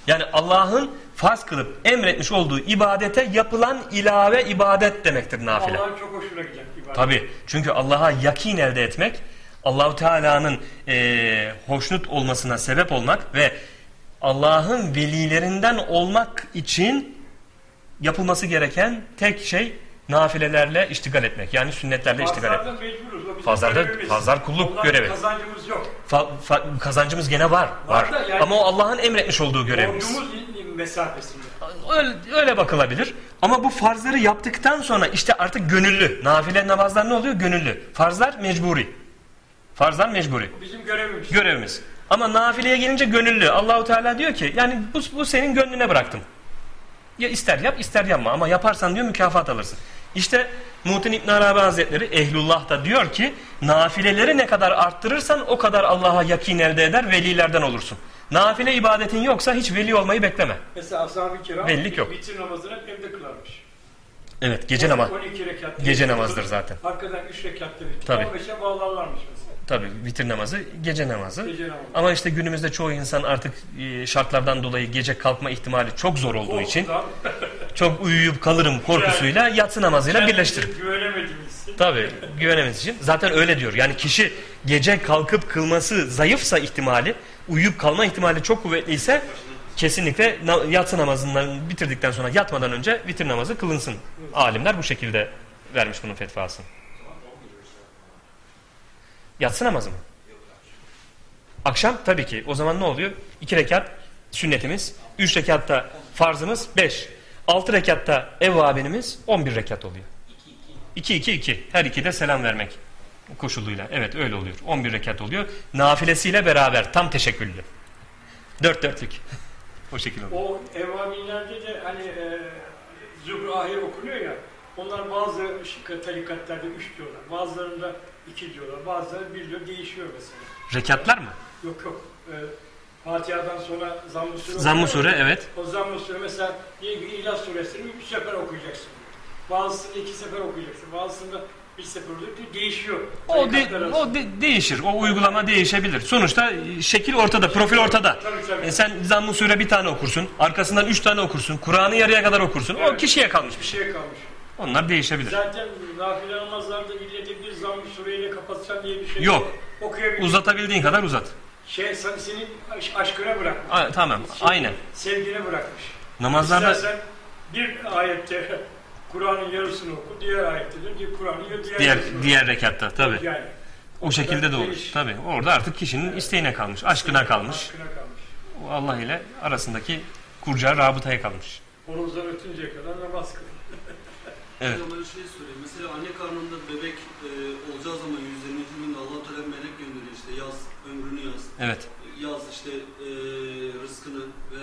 Yani Allah'ın farz kılıp emretmiş olduğu ibadete yapılan ilave ibadet demektir nafile. Allah'ın çok hoşuna giden ibadet. Tabi. Çünkü Allah'a yakin elde etmek, Allahu Teala'nın eee, hoşnut olmasına sebep olmak ve Allah'ın velilerinden olmak için yapılması gereken tek şey nafilelerle iştigal etmek. Yani sünnetlerle iştigal etmek. Mecburuz. Fazlar kulluk Ondan görevi. kazancımız yok. Fa- fa- kazancımız gene var. Var. Yani- Ama o Allah'ın emretmiş olduğu görevimiz. Mesafesinde. Öyle, öyle bakılabilir. Ama bu farzları yaptıktan sonra işte artık gönüllü. Nafile namazlar ne oluyor? Gönüllü. Farzlar mecburi. Farzlar mecburi. Bu bizim görevimiz. Görevimiz. Ama nafileye gelince gönüllü. Allahu Teala diyor ki yani bu, bu senin gönlüne bıraktım. Ya ister yap ister yapma ama yaparsan diyor mükafat alırsın. İşte Muhittin İbn Arabi Hazretleri Ehlullah da diyor ki nafileleri ne kadar arttırırsan o kadar Allah'a yakin elde eder velilerden olursun. Nafile ibadetin yoksa hiç veli olmayı bekleme. Mesela ashab-ı kiram Belli yok. vitir namazını evde kılarmış. Evet gece namaz. 12 rekat. Gece namazdır zaten. Arkadan 3 rekatta vitir. Tabii. 15'e bağlarlarmış mesela. Tabi vitir namazı gece namazı. Gece namazı. Ama işte günümüzde çoğu insan artık e, şartlardan dolayı gece kalkma ihtimali çok zor olduğu için çok uyuyup kalırım korkusuyla yatsı namazıyla birleştirip. Güvenemediğimiz için. Tabi güvenemediğimiz için. Zaten öyle diyor. Yani kişi gece kalkıp kılması zayıfsa ihtimali, uyuyup kalma ihtimali çok kuvvetliyse kesinlikle yatsı namazından bitirdikten sonra yatmadan önce vitir namazı kılınsın. Alimler bu şekilde vermiş bunun fetvasını. Yatsı namazı mı? Akşam tabii ki. O zaman ne oluyor? İki rekat sünnetimiz, üç rekatta farzımız, beş. Altı rekatta evvabinimiz, on bir rekat oluyor. 2 2 2. Her ikide selam vermek koşuluyla. Evet öyle oluyor. 11 rekat oluyor. Nafilesiyle beraber tam teşekküllü. Dört dörtlük. o şekilde oluyor. O evvabinlerde de hani e, zübr ahir okunuyor ya. Onlar bazı tarikatlarda 3 diyorlar. Bazılarında 2 diyorlar. Bazıları 1 diyor. Değişiyor mesela. Rekatlar mı? Yok yok. E, Fatiha'dan sonra Zamm-ı Sure Zamm-ı. Sure evet. O Zamm-ı Sure mesela diye ki İhlas Suresini 3 sefer okuyacaksın. Bazısında 2 sefer okuyacaksın. Bazısında bir sefer oluyor. Değişiyor. O, de- o de- değişir. O uygulama değişebilir. Sonuçta e, şekil ortada, profil ortada. Tabii tabii. E sen Zamm-ı Sure bir tane okursun. Arkasından üç tane okursun. Kur'an'ı yarıya kadar okursun. O Evet. kişiye kalmış bir bir şey. şey kalmış. Onlar değişebilir. Zaten nafile namazlarda ille de bir Zamm-ı Sure'yle kapatsan diye bir şey Yok. Okuyabilirsin. Uzatabildiğin kadar uzat. Şey sen- senin aş- aşkına bırakmış. A- tamam. Şey, Aynen. Sevgine bırakmış. Namazlarda İstersen bir ayette Kur'an'ın yarısını oku, diğer ayette de Kur'an'ın diğer, diğer diğer rekatta oku. tabi. Yani O şekilde de olur. Tabi. Orada artık kişinin isteğine kalmış, aşkına kalmış. aşkına kalmış. Allah ile arasındaki kuracağı rabıtaya kalmış. Horozlar ötünceye kadar namaz kıl. Evet. Hocam ben şey sorayım. Mesela anne karnında bebek e, olacağı zaman 120. günde Allah Teala melek gönderiyor işte yaz, ömrünü yaz. Evet. Yaz işte e, rızkını ve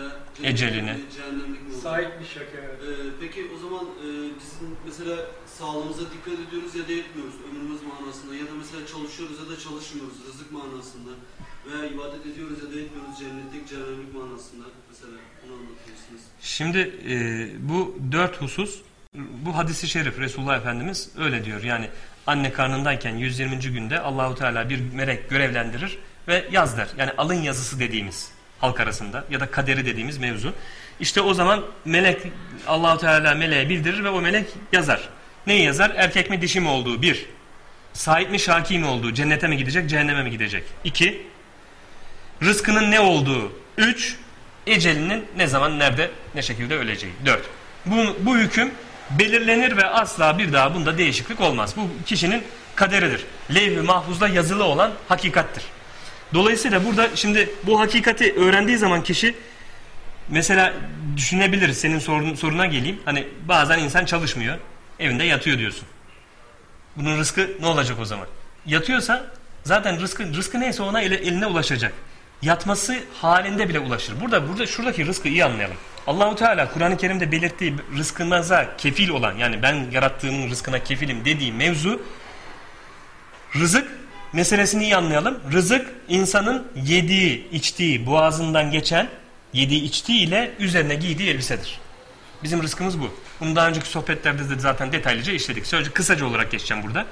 Ecelini. cehennemlik mi olacak? Sahipmiş şeker. E, peki o zaman e, bizim mesela sağlığımıza dikkat ediyoruz ya da etmiyoruz ömrümüz manasında ya da mesela çalışıyoruz ya da çalışmıyoruz rızık manasında veya ibadet ediyoruz ya da etmiyoruz cennetlik cehennemlik manasında mesela bunu anlatıyorsunuz. Şimdi e, bu dört husus bu hadisi şerif Resulullah Efendimiz öyle diyor. Yani anne karnındayken 120. günde Allahu Teala bir melek görevlendirir ve yaz der. Yani alın yazısı dediğimiz halk arasında ya da kaderi dediğimiz mevzu. İşte o zaman melek Allahu Teala meleğe bildirir ve o melek yazar. Neyi yazar? Erkek mi dişi mi olduğu bir. Sahip mi şaki mi olduğu, cennete mi gidecek, cehenneme mi gidecek? İki, rızkının ne olduğu. Üç, ecelinin ne zaman, nerede, ne şekilde öleceği. Dört. Bu, bu hüküm belirlenir ve asla bir daha bunda değişiklik olmaz. Bu kişinin kaderidir. Levh-i mahfuzda yazılı olan hakikattir. Dolayısıyla burada şimdi bu hakikati öğrendiği zaman kişi mesela düşünebilir senin sorun, soruna geleyim. Hani bazen insan çalışmıyor. Evinde yatıyor diyorsun. Bunun rızkı ne olacak o zaman? Yatıyorsa zaten rızkı, rızkı neyse ona eline ulaşacak. Yatması halinde bile ulaşır. Burada burada şuradaki rızkı iyi anlayalım. Allahu Teala Kur'an-ı Kerim'de belirttiği rızkınıza kefil olan yani ben yarattığımın rızkına kefilim dediği mevzu rızık meselesini iyi anlayalım. Rızık insanın yediği, içtiği, boğazından geçen yediği, içtiği ile üzerine giydiği elbisedir. Bizim rızkımız bu. Bunu daha önceki sohbetlerde de zaten detaylıca işledik. Sadece kısaca olarak geçeceğim burada.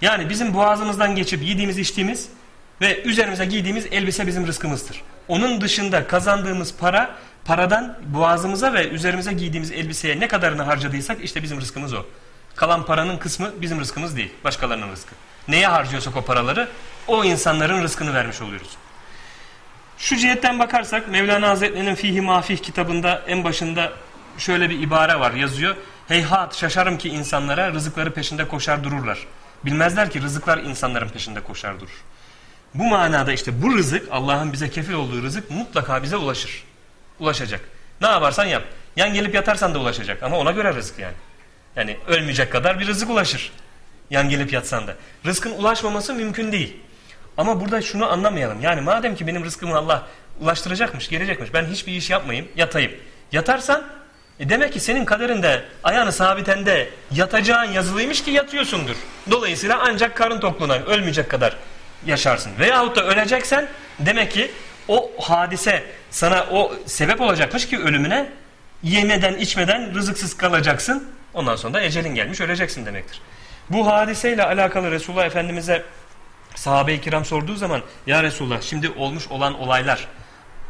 Yani bizim boğazımızdan geçip yediğimiz, içtiğimiz ve üzerimize giydiğimiz elbise bizim rızkımızdır. Onun dışında kazandığımız para, paradan boğazımıza ve üzerimize giydiğimiz elbiseye ne kadarını harcadıysak işte bizim rızkımız o. Kalan paranın kısmı bizim rızkımız değil, başkalarının rızkı. Neye harcıyorsak o paraları, o insanların rızkını vermiş oluyoruz. Şu cihetten bakarsak Mevlana Hazretleri'nin Fihi Mafih kitabında en başında şöyle bir ibare var yazıyor. Heyhat şaşarım ki insanlara rızıkları peşinde koşar dururlar. Bilmezler ki rızıklar insanların peşinde koşar durur. Bu manada işte bu rızık Allah'ın bize kefil olduğu rızık mutlaka bize ulaşır. Ulaşacak. Ne yaparsan yap. Yan gelip yatarsan da ulaşacak ama ona göre rızık yani. Yani ölmeyecek kadar bir rızık ulaşır. Yan gelip yatsan da. Rızkın ulaşmaması mümkün değil. Ama burada şunu anlamayalım. Yani madem ki benim rızkımı Allah ulaştıracakmış, gelecekmiş. Ben hiçbir iş yapmayayım, yatayım. Yatarsan E demek ki senin kaderinde ayağını sabitende yatacağın yazılıymış ki yatıyorsundur. Dolayısıyla ancak karın tokluğuna ölmeyecek kadar yaşarsın. Veyahut da öleceksen demek ki o hadise sana o sebep olacakmış ki ölümüne yemeden içmeden rızıksız kalacaksın. Ondan sonra da ecelin gelmiş öleceksin demektir. Bu hadiseyle alakalı Resulullah Efendimiz'e sahabe-i kiram sorduğu zaman ya Resulullah şimdi olmuş olan olaylar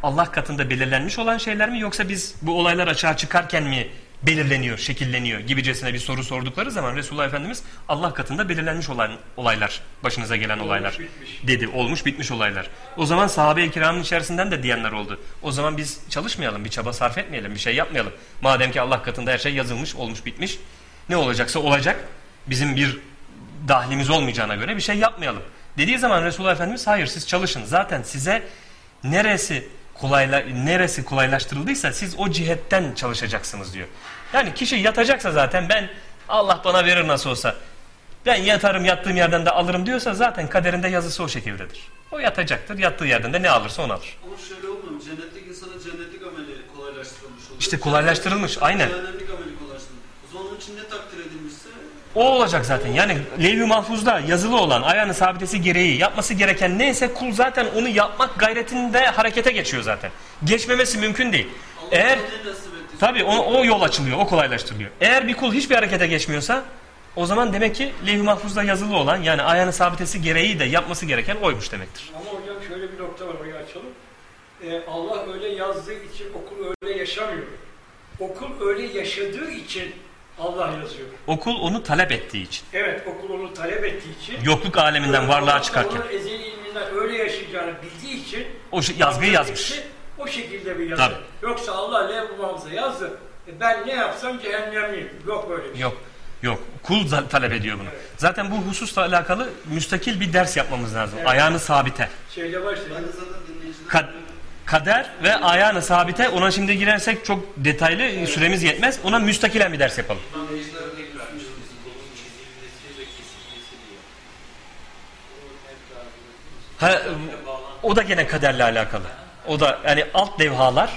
Allah katında belirlenmiş olan şeyler mi yoksa biz bu olaylar açığa çıkarken mi belirleniyor, şekilleniyor gibicesine bir soru sordukları zaman Resulullah Efendimiz Allah katında belirlenmiş olan olaylar, başınıza gelen olaylar bitmiş. dedi. Olmuş bitmiş olaylar. O zaman sahabe-i kiramın içerisinden de diyenler oldu. O zaman biz çalışmayalım, bir çaba sarf etmeyelim, bir şey yapmayalım. Madem ki Allah katında her şey yazılmış, olmuş bitmiş. Ne olacaksa olacak. Bizim bir dahlimiz olmayacağına göre bir şey yapmayalım. Dediği zaman Resulullah Efendimiz hayır siz çalışın. Zaten size neresi kolayla neresi kolaylaştırıldıysa siz o cihetten çalışacaksınız diyor. Yani kişi yatacaksa zaten ben Allah bana verir nasıl olsa ben yatarım yattığım yerden de alırım diyorsa zaten kaderinde yazısı o şekildedir. O yatacaktır. Yattığı yerden de ne alırsa onu alır. Ama şöyle olmuyor mu? Cennetlik insana cennetlik ameli kolaylaştırılmış oluyor. İşte kolaylaştırılmış, aynen. Cehennemlik ameli kolaylaştırılmış. O zaman onun için ne takdir edilmişse O olacak zaten. Yani levh-i mahfuzda yazılı olan ayağını sabitesi gereği yapması gereken neyse kul zaten onu yapmak gayretinde harekete geçiyor zaten. Geçmemesi mümkün değil. Allah Eğer tabii o, o yol açılıyor, o kolaylaştırılıyor. Eğer bir kul hiçbir harekete geçmiyorsa o zaman demek ki levh-i mahfuzda yazılı olan yani ayağını sabitesi gereği de yapması gereken oymuş demektir. Ama hocam şöyle bir nokta var orayı açalım. Ee, Allah öyle yazdığı için okul öyle yaşamıyor. Okul öyle yaşadığı için Allah yazıyor. Okul onu talep ettiği için. Evet okul onu talep ettiği için. Yokluk aleminden varlığa Allah çıkarken. Onun ezeli ilminden öyle yaşayacağını bildiği için O şey- yazgıyı yazmış. için O şekilde bir yazı. Tabii. Yoksa Allah levhamıza yazdı. E ben ne yapsam cehennemliyim. Yok böyle bir şey. Yok. Yok. Kul talep ediyor bunu. Zaten bu hususla alakalı müstakil bir ders yapmamız lazım. Evet. Ayağını sabite. Dinleyiciler... Kad- kader ve ayağını sabite ona şimdi girersek çok detaylı süremiz yetmez. Ona müstakilen bir ders yapalım. Ha, o da gene kaderle alakalı. O da yani alt levhalar,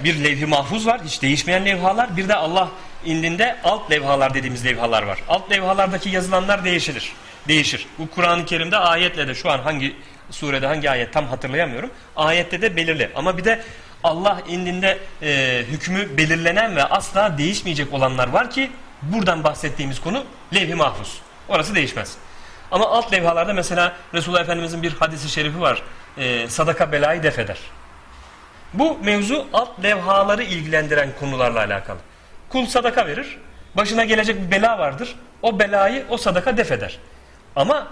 bir levh-i mahfuz var, hiç değişmeyen levhalar. Bir de Allah indinde alt levhalar dediğimiz levhalar var. Alt levhalardaki yazılanlar değişir. Değişir. Bu Kur'an-ı Kerim'de ayetle de şu an hangi surede hangi ayet tam hatırlayamıyorum. Ayette de belirli. Ama bir de Allah indinde e, hükmü belirlenen ve asla değişmeyecek olanlar var ki buradan bahsettiğimiz konu levh-i mahfuz. Orası değişmez. Ama alt levhalarda mesela Resulullah Efendimizin bir hadisi şerifi var. Ee, sadaka belayı def eder. Bu mevzu alt levhaları ilgilendiren konularla alakalı. Kul sadaka verir. Başına gelecek bir bela vardır. O belayı o sadaka def eder. Ama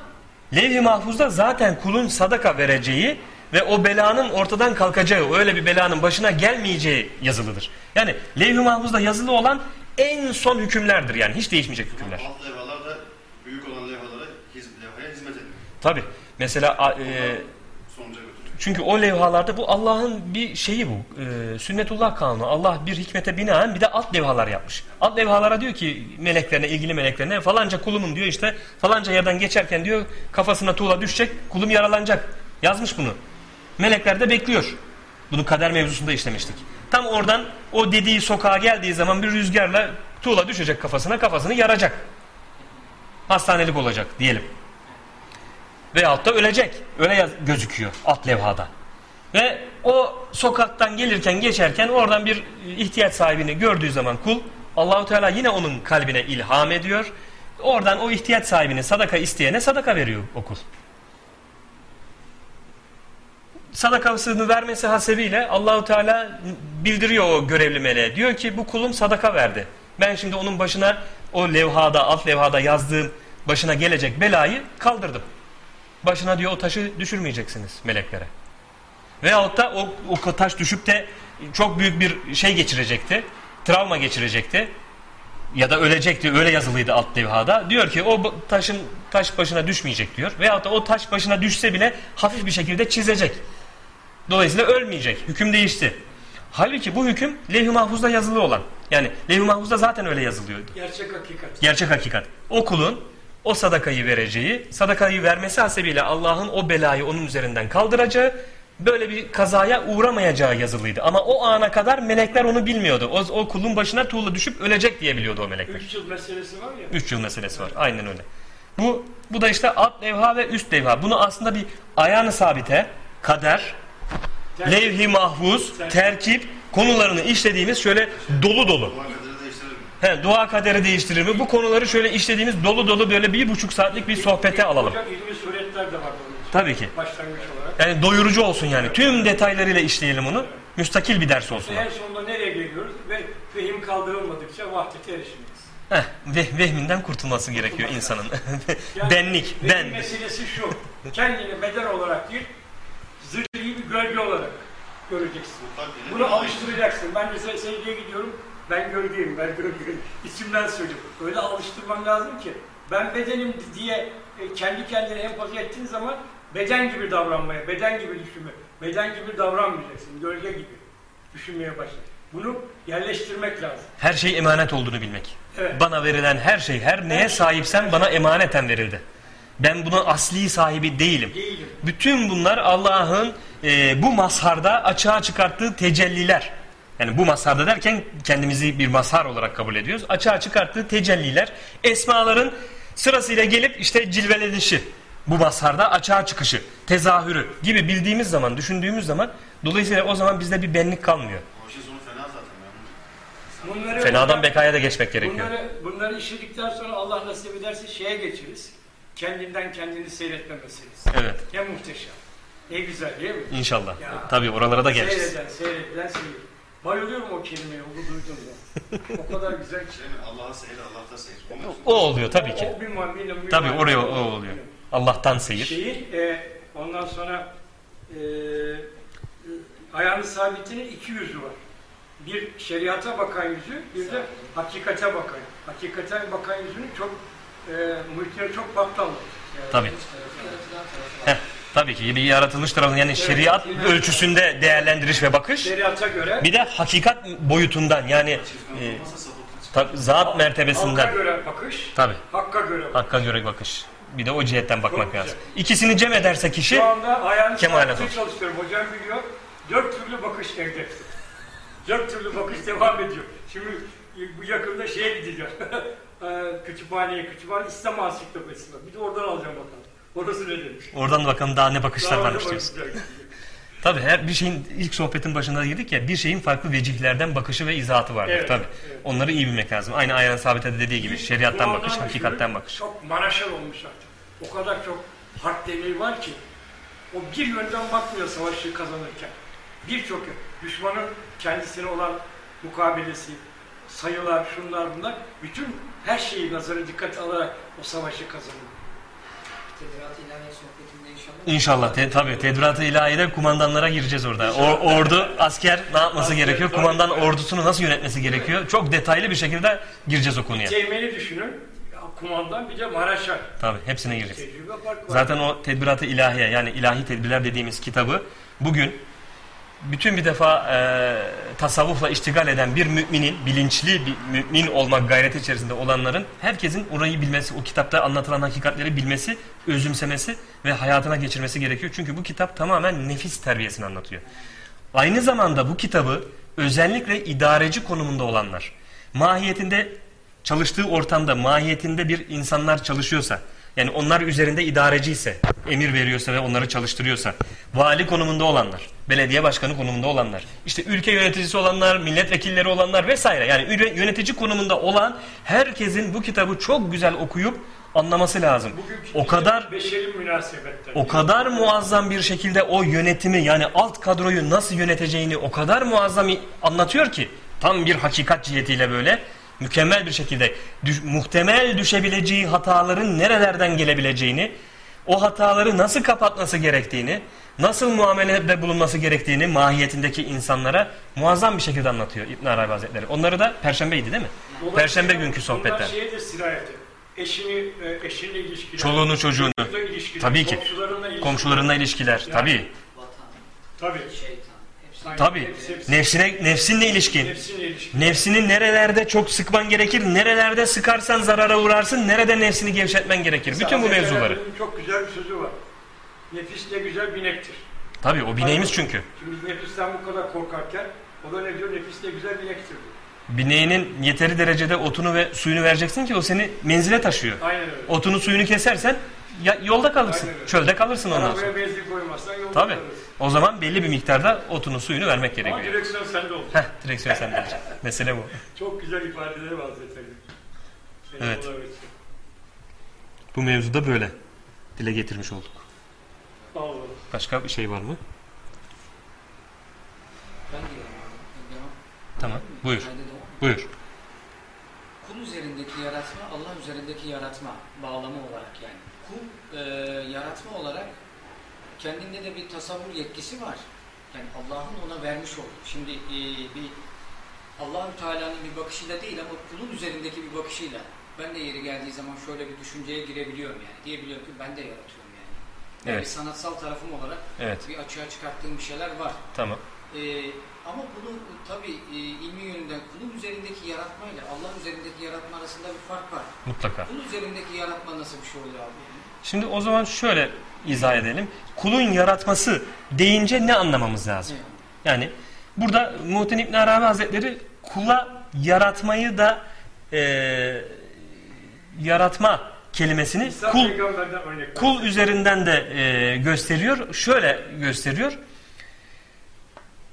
levh-i mahfuzda zaten kulun sadaka vereceği ve o belanın ortadan kalkacağı, öyle bir belanın başına gelmeyeceği yazılıdır. Yani levh-i mahfuzda yazılı olan en son hükümlerdir yani hiç değişmeyecek hükümler. Alt levhalar da büyük olan levhalara, levhaya hizmet ediyor. Tabi. Mesela e. çünkü o levhalarda bu Allah'ın bir şeyi bu. E, sünnetullah kanunu. Allah bir hikmete binaen bir de alt levhalar yapmış. Alt levhalara diyor ki meleklerine, ilgili meleklerine falanca kulumun diyor işte falanca yerden geçerken diyor kafasına tuğla düşecek, kulum yaralanacak. Yazmış bunu. Melekler de bekliyor. Bunu kader mevzusunda işlemiştik. Tam oradan o dediği sokağa geldiği zaman bir rüzgarla tuğla düşecek kafasına, kafasını yaracak. Hastanelik olacak diyelim. Veyahut da ölecek. Öyle gözüküyor alt levhada. Ve o sokaktan gelirken geçerken oradan bir ihtiyaç sahibini gördüğü zaman kul Allahu Teala yine onun kalbine ilham ediyor. Oradan o ihtiyaç sahibini sadaka isteyene sadaka veriyor o kul. Sadakasını vermesi hasebiyle Allahu Teala bildiriyor o görevli meleğe. Diyor ki bu kulum sadaka verdi. Ben şimdi onun başına o levhada, alt levhada yazdığım başına gelecek belayı kaldırdım. Başına diyor o taşı düşürmeyeceksiniz meleklere. Veyahut da o, o taş düşüp de çok büyük bir şey geçirecekti. Travma geçirecekti. Ya da ölecekti. Öyle yazılıydı alt levhada. Diyor ki o taşın taş başına düşmeyecek diyor. Veyahut da o taş başına düşse bile hafif bir şekilde çizecek. Dolayısıyla ölmeyecek. Hüküm değişti. Halbuki bu hüküm levh-i mahfuzda yazılı olan. Yani levh-i mahfuzda zaten öyle yazılıyordu. Gerçek hakikat. Gerçek hakikat. O kulun o sadakayı vereceği, sadakayı vermesi hasebiyle Allah'ın o belayı onun üzerinden kaldıracağı böyle bir kazaya uğramayacağı yazılıydı. Ama o ana kadar melekler onu bilmiyordu. O, o kulun başına tuğla düşüp ölecek diye biliyordu o melekler. Üç yıl meselesi var ya. 3 yıl meselesi var. Aynen öyle. Bu bu da işte alt levha ve üst levha. Bunu aslında bir ayağını sabite, kader, levh-i mahfuz, terkip konularını işlediğimiz şöyle dolu dolu. Dua kaderi değiştirir mi? He, dua kaderi değiştirir mi? Bu konuları şöyle işlediğimiz dolu dolu böyle bir buçuk saatlik bir sohbete alalım. Hocam ilmi suretler de var bunun için. Tabii ki. Başlangıç olarak. Yani doyurucu olsun yani. Tüm detaylarıyla işleyelim onu. Müstakil bir ders olsun. En sonunda nereye geliyoruz? Ve fehim kaldırılmadıkça vahdete erişmeyiz. Heh, ve, vehminden kurtulması gerekiyor insanın. Yani Benlik, ben. meselesi şu. Kendini beden olarak değil, zırhlı bir gölge olarak göreceksin. Bunu alıştıracaksın. Ben mesela secdeye gidiyorum. Ben gölgeyim, ben gölgeyim. İçimden söylüyorum. Öyle alıştırman lazım ki. Ben bedenim diye e, kendi kendine empoze ettiğin zaman beden gibi davranmaya, beden gibi düşünme, beden gibi davranmayacaksın. Gölge gibi düşünmeye başla. Bunu yerleştirmek lazım. Her şey emanet olduğunu bilmek. Evet. Bana verilen her şey, her neye sahipsem bana emaneten verildi. Ben bunun asli sahibi değilim. Değilim. Bütün bunlar Allah'ın e, bu mazharda açığa çıkarttığı tecelliler. Yani bu mazharda derken kendimizi bir mazhar olarak kabul ediyoruz. Açığa çıkarttığı tecelliler, esmaların sırasıyla gelip işte cilvelenişi, bu mazharda açığa çıkışı, tezahürü gibi bildiğimiz zaman, düşündüğümüz zaman dolayısıyla o zaman bizde bir benlik kalmıyor. Bunları Fenadan bekaya da geçmek gerekiyor. Bunları, bunları işledikten sonra Allah nasip ederse şeye geçeriz. Kendinden kendini seyretme meselesi. Evet, Ne muhteşem. Ne güzel değil mi? inşallah. Ya. Tabii oralara da geleceğiz. Seyreden, seyredilen seyir. Bayılıyorum o kelimeye, onu duydum ya. o kadar güzel ki. şey? Allah'a seyir, Allah'ta seyir. O? O oluyor tabii ki. O bir ma- bir- bir- Tabii bir- oraya o oluyor. Allah'tan seyir. Şeyi, e, ondan sonra e, ayağını sabitinin iki yüzü var. Bir şeriata bakan yüzü, bir de hakikate bakan. Hakikate bakan yüzünün çok e, muhitine çok. Tabii. Yaratılan tarafı Heh, var. Tabii ki bir yaratılış tarafı yani şeriat ölçüsünde değerlendiriş ve bakış. Şeriata göre, Bir de hakikat boyutundan yani e, zat mertebesinden. göre bakış, Tabii. hakka göre bakış. Hakka göre bakış. Bir de o cihetten bakmak güzel. lazım. İkisini cem ederse kişi Şu anda ayağını Kemale doğru. çalışıyorum. Hocam biliyor. Dört türlü bakış evde. Dört türlü bakış devam ediyor. Şimdi bu yakında şeye gideceğim. Eee, Kütüphaneye, kütüphane İslam Ansiklopedisi var. Bir de oradan alacağım bakalım. Orası ne demiş? oradan bakalım daha ne bakışlar Daha varmış diyorsun. Tabii her bir şeyin ilk sohbetin başında dedik ya bir şeyin farklı vecihlerden bakışı ve izahatı vardır. Evet, Tabii. evet. Onları iyi bilmek lazım. Aynı aynen sabite dediği gibi şeriattan bakış, hakikatten bakış. Çok manaşer olmuş artık. O kadar çok harp demiri var ki. O bir yönden bakmıyor savaşı kazanırken. Birçok düşmanın kendisine olan mukabelesi, sayılar, şunlar bunlar. Bütün her şeyi nazara dikkate alarak o savaşı kazanıyor. Sohbetinde inşallah. İnşallah te, tabii tedbirat-ı ilahide kumandanlara gireceğiz orada. O, ordu, asker ne yapması Asker, gerekiyor? tabii. Kumandan ordusunu nasıl yönetmesi gerekiyor? Çok detaylı bir şekilde gireceğiz o konuya. Teğmeni düşünün. Ya, kumandan bir de maraşar. Tabii hepsine gireceğiz. Zaten o tedbirat-ı ilahiye yani ilahi tedbirler dediğimiz kitabı bugün bütün bir defa e, tasavvufla iştigal eden bir müminin, bilinçli bir mümin olmak gayreti içerisinde olanların herkesin orayı bilmesi, o kitapta anlatılan hakikatleri bilmesi, özümsemesi ve hayatına geçirmesi gerekiyor. Çünkü bu kitap tamamen nefis terbiyesini anlatıyor. Aynı zamanda bu kitabı özellikle idareci konumunda olanlar, mahiyetinde çalıştığı ortamda, mahiyetinde bir insanlar çalışıyorsa, yani onlar üzerinde idareci ise, emir veriyorsa ve onları çalıştırıyorsa, vali konumunda olanlar, belediye başkanı konumunda olanlar, işte ülke yöneticisi olanlar, milletvekilleri olanlar vesaire. Yani yönetici konumunda olan herkesin bu kitabı çok güzel okuyup anlaması lazım. O kadar o kadar muazzam bir şekilde o yönetimi yani alt kadroyu nasıl yöneteceğini o kadar muazzam anlatıyor ki tam bir hakikat cihetiyle böyle mükemmel bir şekilde düş- muhtemel düşebileceği hataların nerelerden gelebileceğini o hataları nasıl kapatması gerektiğini nasıl muamelede bulunması gerektiğini mahiyetindeki insanlara muazzam bir şekilde anlatıyor İbn Arabi Hazretleri. Onları da Perşembeydi değil mi? Dolayısıyla Perşembe günkü sohbetler. Ediyor. Eşini, e, eşinle ilişkiler. Çoluğunu çocuğunu. ilişkiler, Tabii ki. Komşularına ilişkiler. Komşularına ilişkiler. Yani- Tabii. Vatan, Tabii. şeytan. Hepsi- Nefsine, nefsinle ilişkin. Nefsinle ilişkin. Nefsini nerelerde çok sıkman gerekir, nerelerde sıkarsan zarara uğrarsın, nerede nefsini gevşetmen gerekir. Bütün bu Hazreti mevzuları. Çok güzel bir sözü var. Nefis ne güzel binektir. Tabii o bineğimiz çünkü. Şimdi biz nefisten bu kadar korkarken o da ne diyor? Nefiste güzel binek sürdü. Bineğinin yeteri derecede otunu ve suyunu vereceksin ki o seni menzile taşıyor. Aynen öyle. Otunu suyunu kesersen ya, yolda kalırsın. Aynen. Çölde kalırsın ondan sonra. Arabaya benzin koymazsan yolda Tabii. kalırız. O zaman belli bir miktarda otunu suyunu vermek Ama gerekiyor. direksiyon sende oldu. Heh, direksiyon sende. Mesele bu. Çok güzel ifadeleri var zaten. Seni Evet. Bu mevzuda böyle dile getirmiş olduk. Allah. Başka bir şey var mı? Ben. Devam. Tamam. Buyur. Devam. Buyur. Kul üzerindeki yaratma, Allah üzerindeki yaratma bağlamı olarak yani. Kul e, yaratma olarak kendinde de bir tasavvur yetkisi var. Yani Allah'ın ona vermiş olduğu. Şimdi e, bir Allahü Teala'nın bir bakışıyla değil ama kulun üzerindeki bir bakışıyla ben de yeri geldiği zaman şöyle bir düşünceye girebiliyorum yani. Diyebiliyorum ki ben de yaratıyorum yani. Yani Evet. bir sanatsal tarafım olarak Evet. bir açığa çıkarttığım bir şeyler var. Tamam. Ee, ama bunu tabi e, ilmi yönünden kulun üzerindeki yaratmayla Allah üzerindeki yaratma arasında bir fark var. Mutlaka. Kul üzerindeki yaratma nasıl bir şey oluyor abi? Şimdi o zaman şöyle izah edelim. Kulun yaratması deyince ne anlamamız lazım? Yani burada Muhittin İbn Arabi Hazretleri kula yaratmayı da eee, yaratma kelimesini İsa kul kul üzerinden de eee, gösteriyor. Şöyle gösteriyor.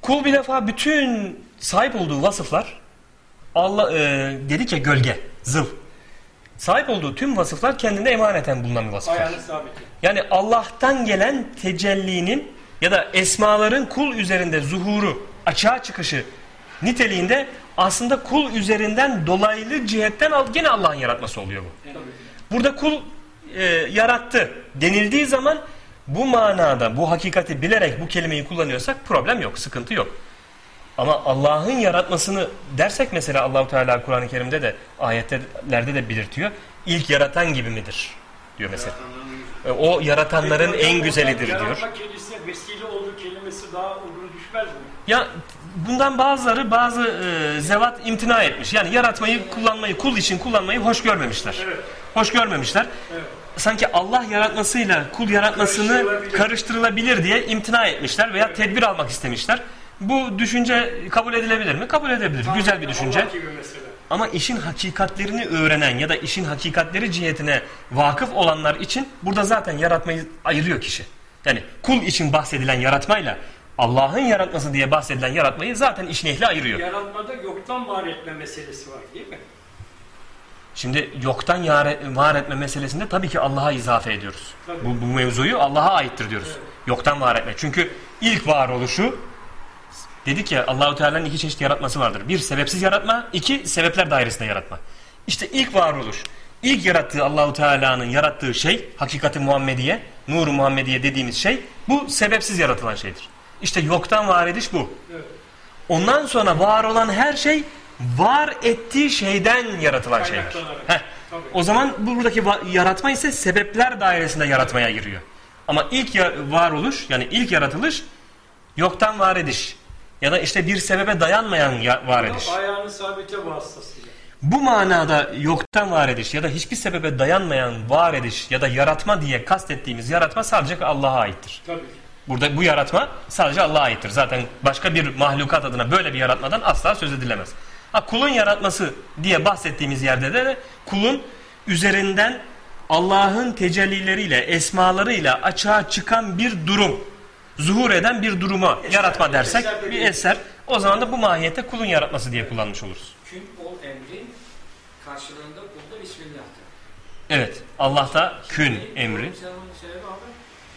Kul bir defa bütün sahip olduğu vasıflar Allah eee dedik ya gölge, zıl. Sahip olduğu tüm vasıflar kendinde emaneten bulunan bir vasıflar. Yani Allah'tan gelen tecellinin ya da esmaların kul üzerinde zuhuru, açığa çıkışı niteliğinde aslında kul üzerinden dolaylı cihetten gene Allah'ın yaratması oluyor bu. Burada kul e, yarattı denildiği zaman bu manada bu hakikati bilerek bu kelimeyi kullanıyorsak problem yok, sıkıntı yok. Ama Allah'ın yaratmasını dersek mesela Allahu Teala Kur'an-ı Kerim'de de ayetlerde de belirtiyor. İlk yaratan gibi midir? diyor mesela. E, O yaratanların en güzelidir diyor. Yaratma kelimesi vesile olduğu kelimesi daha uygun düşmez mi? Ya bundan bazıları bazı e, zevat imtina etmiş. Yani yaratmayı kullanmayı, kul için kullanmayı hoş görmemişler. Evet. Hoş görmemişler. Evet. Sanki Allah yaratmasıyla kul yaratmasını Karıştırılabilir. karıştırılabilir diye imtina etmişler veya tedbir almak istemişler. Bu düşünce kabul edilebilir mi? Kabul edebilir. Güzel bir düşünce. Ama işin hakikatlerini öğrenen ya da işin hakikatleri cihetine vakıf olanlar için burada zaten yaratmayı ayırıyor kişi. Yani kul için bahsedilen yaratmayla Allah'ın yaratması diye bahsedilen yaratmayı zaten işin ehli ayırıyor. Yaratmada yoktan var etme meselesi var değil mi? Şimdi yoktan var etme meselesinde tabii ki Allah'a izafe ediyoruz. Tabii. Bu, bu mevzuyu Allah'a aittir diyoruz. Evet. Yoktan var etme. Çünkü ilk varoluşu dedik ya Allahu Teala'nın iki çeşit yaratması vardır. Bir sebepsiz yaratma, iki sebepler dairesinde yaratma. İşte ilk varoluş, ilk yarattığı Allahu Teala'nın yarattığı şey, hakikati Muhammediye, nuru Muhammediye dediğimiz şey bu sebepsiz yaratılan şeydir. İşte yoktan var ediş bu. Evet. Ondan sonra var olan her şey var ettiği şeyden yaratılan şeydir. O zaman buradaki yaratma ise sebepler dairesinde yaratmaya giriyor. Ama ilk varoluş yani ilk yaratılış yoktan var ediş. Ya da işte bir sebebe dayanmayan ya- var ediş. Ayağını sabite vasıtasıyla. Bu manada yoktan var ediş ya da hiçbir sebebe dayanmayan var ediş ya da yaratma diye kastettiğimiz yaratma sadece Allah'a aittir. Tabii. Burada bu yaratma sadece Allah'a aittir. Zaten başka bir mahlukat adına böyle bir yaratmadan asla söz edilemez. Ha, kulun yaratması diye bahsettiğimiz yerde de kulun üzerinden Allah'ın tecellileriyle, esmalarıyla açığa çıkan bir durum, zuhur eden bir duruma Eser, yaratma dersek eser de bir eser. O zaman da bu mahiyette kulun yaratması diye kullanmış oluruz. Kün ol emri karşılığında kulda Bismillah'tır. Evet, Allah'ta kün emri.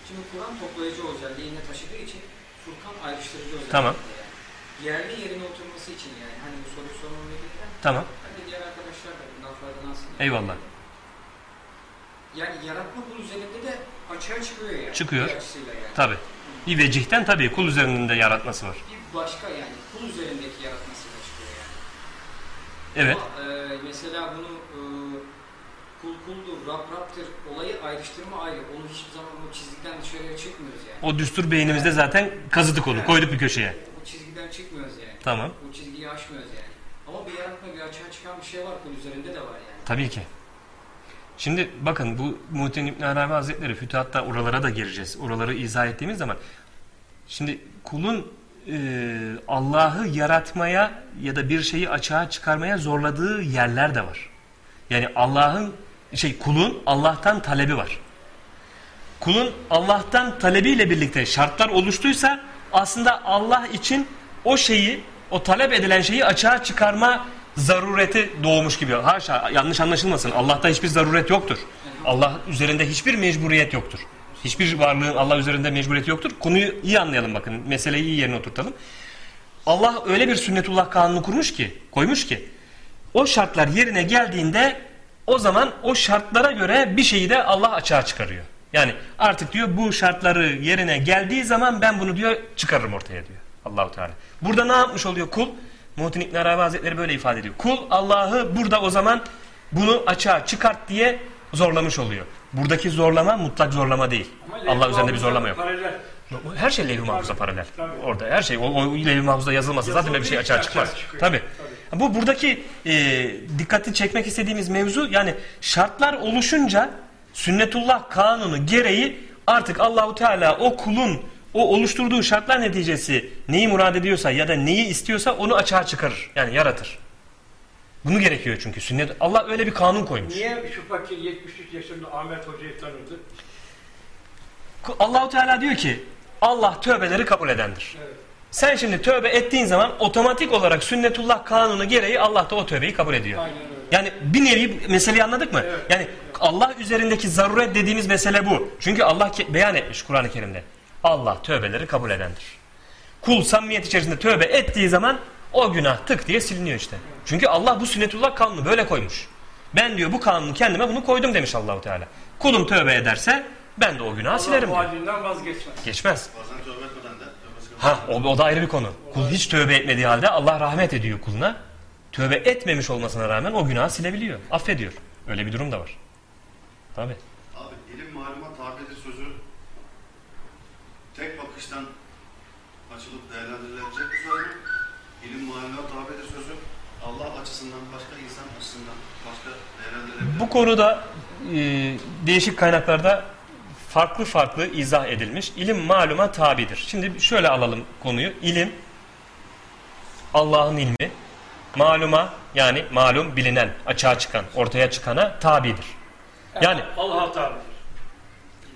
Şimdi Kur'an toplayıcı özelliğini taşıdığı için Furkan ayrıştırıcı özelliği. Tamam. Yani. Yerli yerine oturması için yani. Hani bu soruyu sormam gerekirken. Tamam, Hani diğer arkadaşlar da bundan faydalansın. eyvallah. Yani yaratma kul üzerinde de açığa çıkıyor yani. Çıkıyor. Yani. Tabi. Bir vecihten tabii kul üzerinde yaratması var. Bir başka yani kul üzerindeki yaratmasıyla çıkıyor yani. Evet. Ama e, mesela bunu e, kul kuldur, Rab Rab'tır olayı ayrıştırma ayrı. Onu hiçbir zaman o çizgiden dışarıya çıkmıyoruz yani. O düstur beynimizde zaten kazıdık onu, koyduk bir köşeye. O çizgiden çıkmıyoruz yani. Tamam. O çizgiyi aşmıyoruz yani. Ama bir yaratma, bir açığa çıkan bir şey var kul üzerinde de var yani. Tabii ki. Şimdi bakın bu Muhittin İbn Arabi Hazretleri Fütuhat'ta oralara da gireceğiz. Oraları izah ettiğimiz zaman Şimdi kulun e, Allah'ı yaratmaya ya da bir şeyi açığa çıkarmaya zorladığı yerler de var. Yani Allah'ın şey kulun Allah'tan talebi var. Kulun Allah'tan talebiyle birlikte şartlar oluştuysa aslında Allah için o şeyi, o talep edilen şeyi açığa çıkarma zarureti doğmuş gibi. Haşa yanlış anlaşılmasın. Allah'ta hiçbir zaruret yoktur. Allah üzerinde hiçbir mecburiyet yoktur. Hiçbir varlığın Allah üzerinde mecburiyeti yoktur. Konuyu iyi anlayalım bakın. Meseleyi iyi yerine oturtalım. Allah öyle bir sünnetullah kanunu kurmuş ki, koymuş ki o şartlar yerine geldiğinde o zaman o şartlara göre bir şeyi de Allah açığa çıkarıyor. Yani artık diyor bu şartları yerine geldiği zaman ben bunu diyor çıkarırım ortaya diyor Allahu Teala. Burada ne yapmış oluyor kul? Muhittin İbn Arabi Hazretleri böyle ifade ediyor. Kul Allah'ı burada o zaman bunu açığa çıkart diye zorlamış oluyor. Buradaki zorlama mutlak zorlama değil. Ama Allah üzerinde bir zorlama yok. Paralel. Her şey levh-i mahfuza paralel. tabii. Orada her şey o, o levh-i mahfuzda yazılmasa zaten bir şey açığa çıkmaz. Tabii. Tabii. Bu buradaki e, dikkati çekmek istediğimiz mevzu yani şartlar oluşunca sünnetullah kanunu gereği artık Allahu Teala o kulun o oluşturduğu şartlar neticesi neyi murad ediyorsa ya da neyi istiyorsa onu açığa çıkarır. Yani yaratır. Bunu gerekiyor çünkü sünnet Allah öyle bir kanun koymuş. Niye şu fakir 73 yaşında Ahmet Hoca'yı tanırdı? Allahu Teala diyor ki Allah tövbeleri kabul edendir. Evet. Sen şimdi tövbe ettiğin zaman otomatik olarak sünnetullah kanunu gereği Allah da o tövbeyi kabul ediyor. Aynen öyle. Yani bir nevi meseleyi anladık mı? Evet. Yani Allah üzerindeki zaruret dediğimiz mesele bu. Çünkü Allah beyan etmiş Kur'an-ı Kerim'de. Allah tövbeleri kabul edendir. Kul samimiyet içerisinde tövbe ettiği zaman o günah tık diye siliniyor işte. Çünkü Allah bu sünnetullah kanunu böyle koymuş. Ben diyor bu kanunu kendime bunu koydum demiş Allahu Teala. Kulum tövbe ederse ben de o günahı silerim Allah bu vazgeçmez. Geçmez. Bazen tövbe etmeden de tövbesi kabul Ha o, o da ayrı bir konu. Kul hiç tövbe etmediği halde Allah rahmet ediyor kuluna. Tövbe etmemiş olmasına rağmen o günahı silebiliyor. Affediyor. Öyle bir durum da var. Tabi. Abi ilim maluma tabidir sözü tek bakıştan açılıp değerlendirilebilecek bir mü? İlim maluma tabidir sözü Allah açısından, başka insan açısından başka değerlendirilebilir. Bu konuda e, değişik kaynaklarda farklı farklı izah edilmiş. İlim maluma tabidir. Şimdi şöyle alalım konuyu. İlim Allah'ın ilmi. Maluma yani malum bilinen, açığa çıkan, ortaya çıkana tabidir. Yani Allah'a tabidir.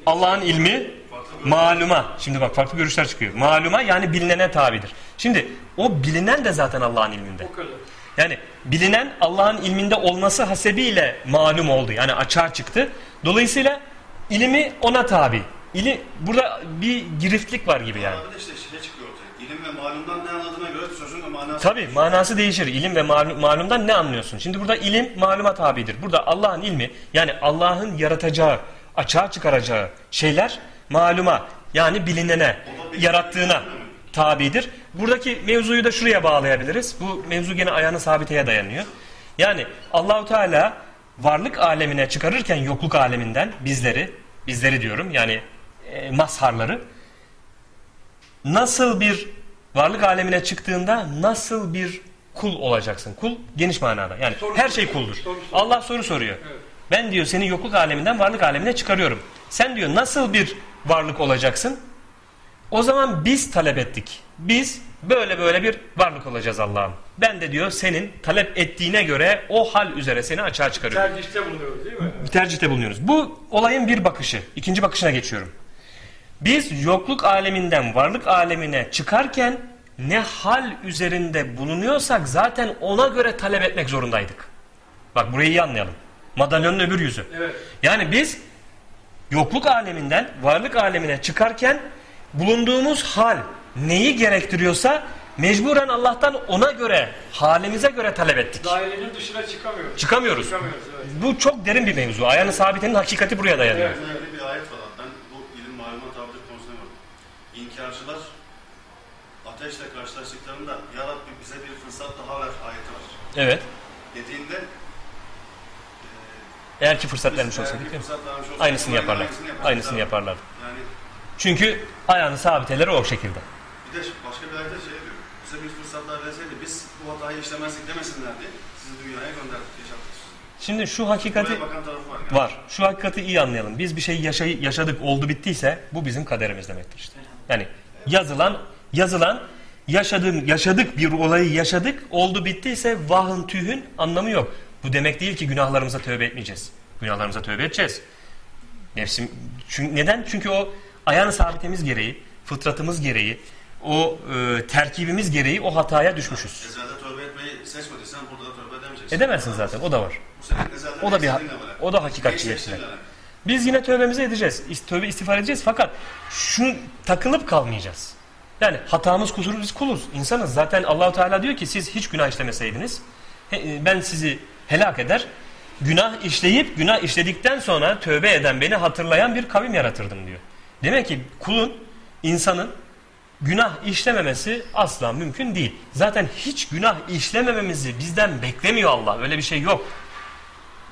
Allah'ın ilmi maluma. Şimdi bak farklı görüşler çıkıyor. Maluma yani bilinene tabidir. Şimdi o bilinen de zaten Allah'ın ilminde. O kadar. Yani bilinen Allah'ın ilminde olması hasebiyle malum oldu. Yani açığa çıktı. Dolayısıyla ilmi ona tabi. İli, burada bir giriftlik var gibi yani. İşte şey çıkıyor ortaya. İlim ve malumdan ne anladığına göre sözün de manası. Tabi manası değişir. İlim ve malum, malumdan ne anlıyorsun? Şimdi burada ilim maluma tabidir. Burada Allah'ın ilmi yani Allah'ın yaratacağı, açığa çıkaracağı şeyler maluma yani bilinene, yarattığına tabidir. Buradaki mevzuyu da şuraya bağlayabiliriz. Bu mevzu gene ayağını sabiteye dayanıyor. Yani Allahu Teala varlık alemine çıkarırken yokluk aleminden bizleri, bizleri diyorum yani e, mazharları nasıl bir varlık alemine çıktığında nasıl bir kul olacaksın? Kul geniş manada. Yani Soru her şey kuldur. Soru soruyor. Allah soru soruyor. Evet. Ben diyor seni yokluk aleminden varlık alemine çıkarıyorum. Sen diyor nasıl bir varlık olacaksın? O zaman biz talep ettik. Biz böyle böyle bir varlık olacağız Allah'ım. Ben de diyor senin talep ettiğine göre o hal üzere seni açığa çıkarıyorum Tercihte bulunuyoruz değil mi? bir tercihte bulunuyoruz. Bu olayın bir bakışı. İkinci bakışına geçiyorum. Biz yokluk aleminden varlık alemine çıkarken ne hal üzerinde bulunuyorsak zaten ona göre talep etmek zorundaydık. Bak burayı iyi anlayalım. Madalyonun öbür yüzü. Evet. Yani biz yokluk aleminden varlık alemine çıkarken bulunduğumuz hal neyi gerektiriyorsa mecburen Allah'tan ona göre, halimize göre talep ettik. Dairenin dışına çıkamıyoruz. Çıkamıyoruz. Çıkamıyoruz evet. Bu çok derin bir mevzu. Ayağını sabitenin hakikati buraya dayanıyor. Evet. İlgili bir ayet var. Ben bu ilim maluma tabidir konusuna varım. İnkarcılar ateşle karşılaştıklarında Ya Rabbi bize bir fırsat daha ver ayeti var. Evet. Dediğinde Eğer ki fırsat vermiş olsaydık Aynısını yaparlar. Aynısını, yaparlar. Yani Çünkü ayağını sabiteleri o şekilde. bir de başka bir ayette şey diyor. Bize bir fırsat daha verseydi biz bu hatayı işlemezdik demesinler diye sizi dünyaya gönderdik, yaşattık. Şimdi şu hakikati var. Yani. var. Şu hakikati iyi anlayalım. Biz bir şey yaşay yaşadık, oldu bittiyse bu bizim kaderimiz demektir işte. Yani Yazılan, yazılan, yaşadığım, yaşadık bir olayı yaşadık, oldu bittiyse vahın tühün anlamı yok. Bu demek değil ki günahlarımıza tövbe etmeyeceğiz. Günahlarımıza tövbe edeceğiz. Nefsim, çünkü, neden? Çünkü o ayağın sabitemiz gereği, fıtratımız gereği, o e, terkibimiz gereği o hataya düşmüşüz. Ezelde tövbe etmeyi seçmediysen burada da tövbe edemeyeceksin. Edemezsin zaten, o da var. O da bir o da seçtiğinle alakalı. Biz yine tövbemizi edeceğiz. Tövbe istiğfar edeceğiz fakat şu takılıp kalmayacağız. Yani hatamız kusurumuz biz kuluz. insanız. Zaten Allahu Teala diyor ki siz hiç günah işlemeseydiniz ben sizi helak eder. Günah işleyip günah işledikten sonra tövbe eden beni hatırlayan bir kavim yaratırdım diyor. Demek ki kulun insanın günah işlememesi asla mümkün değil. Zaten hiç günah işlemememizi bizden beklemiyor Allah. Öyle bir şey yok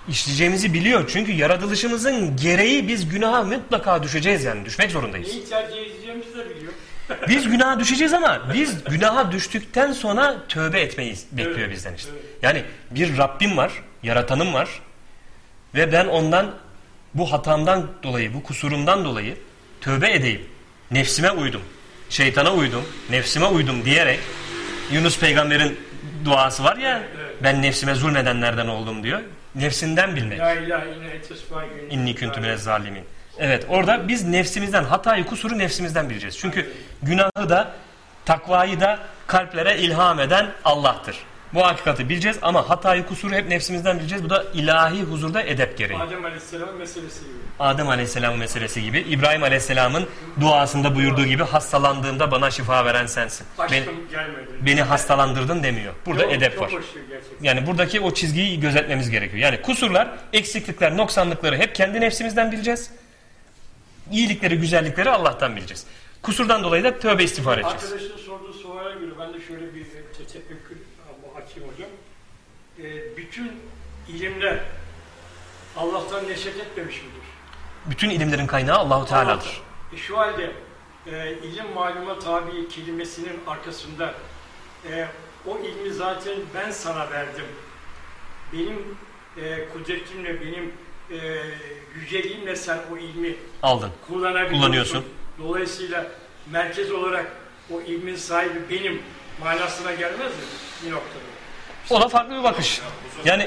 işleyeceğimizi biliyor. Çünkü yaratılışımızın gereği biz günaha mutlaka düşeceğiz yani. Düşmek zorundayız. Neyi tercih edeceğimizi de biliyor. Biz günaha düşeceğiz ama biz günaha düştükten sonra tövbe etmeyi bekliyor Evet, bizden işte. evet. Yani bir Rabbim var, yaratanım var ve ben ondan bu hatamdan dolayı, bu kusurumdan dolayı tövbe edeyim. Nefsime uydum, şeytana uydum, nefsime uydum diyerek Yunus peygamberin duası var ya Evet. ben nefsime zulmedenlerden oldum diyor. Nefsinden bilmek. La ilahe illa ente subhaneke İnni minez zalimin. Evet orada biz nefsimizden hatayı kusuru nefsimizden bileceğiz. Çünkü günahı da takvayı da kalplere ilham eden Allah'tır. Bu hakikati bileceğiz ama hatayı kusuru hep nefsimizden bileceğiz. Bu da ilahi huzurda edep gereği. Adem Aleyhisselam meselesi gibi. Adem Aleyhisselam meselesi gibi İbrahim Aleyhisselam'ın duasında buyurduğu gibi hastalandığımda bana şifa veren sensin. Beni, Aşkım gelmedi. beni hastalandırdın demiyor. Burada Çok- edep var. gerçekten. Yani buradaki o çizgiyi gözetmemiz gerekiyor. Yani kusurlar, eksiklikler, noksanlıkları hep kendi nefsimizden bileceğiz. İyilikleri, güzellikleri Allah'tan bileceğiz. Kusurdan dolayı da tövbe istiğfar edeceğiz. Arkadaşın sorduğu suale göre ben de şöyle bir te- tefekkür açayım hocam. Ee, bütün ilimler Allah'tan neşet etmemiş midir? Bütün ilimlerin kaynağı Allahu Teala'dır. E, şu halde e, ilim maluma tabi kelimesinin arkasında e, o ilmi zaten ben sana verdim. Benim e, kudretimle, benim e, yüceliğimle sen o ilmi Aldın. kullanabiliyorsun. Kullanıyorsun. Dolayısıyla merkez olarak o ilmin sahibi benim manasına gelmez mi bir noktada? O da farklı bir bakış. Yani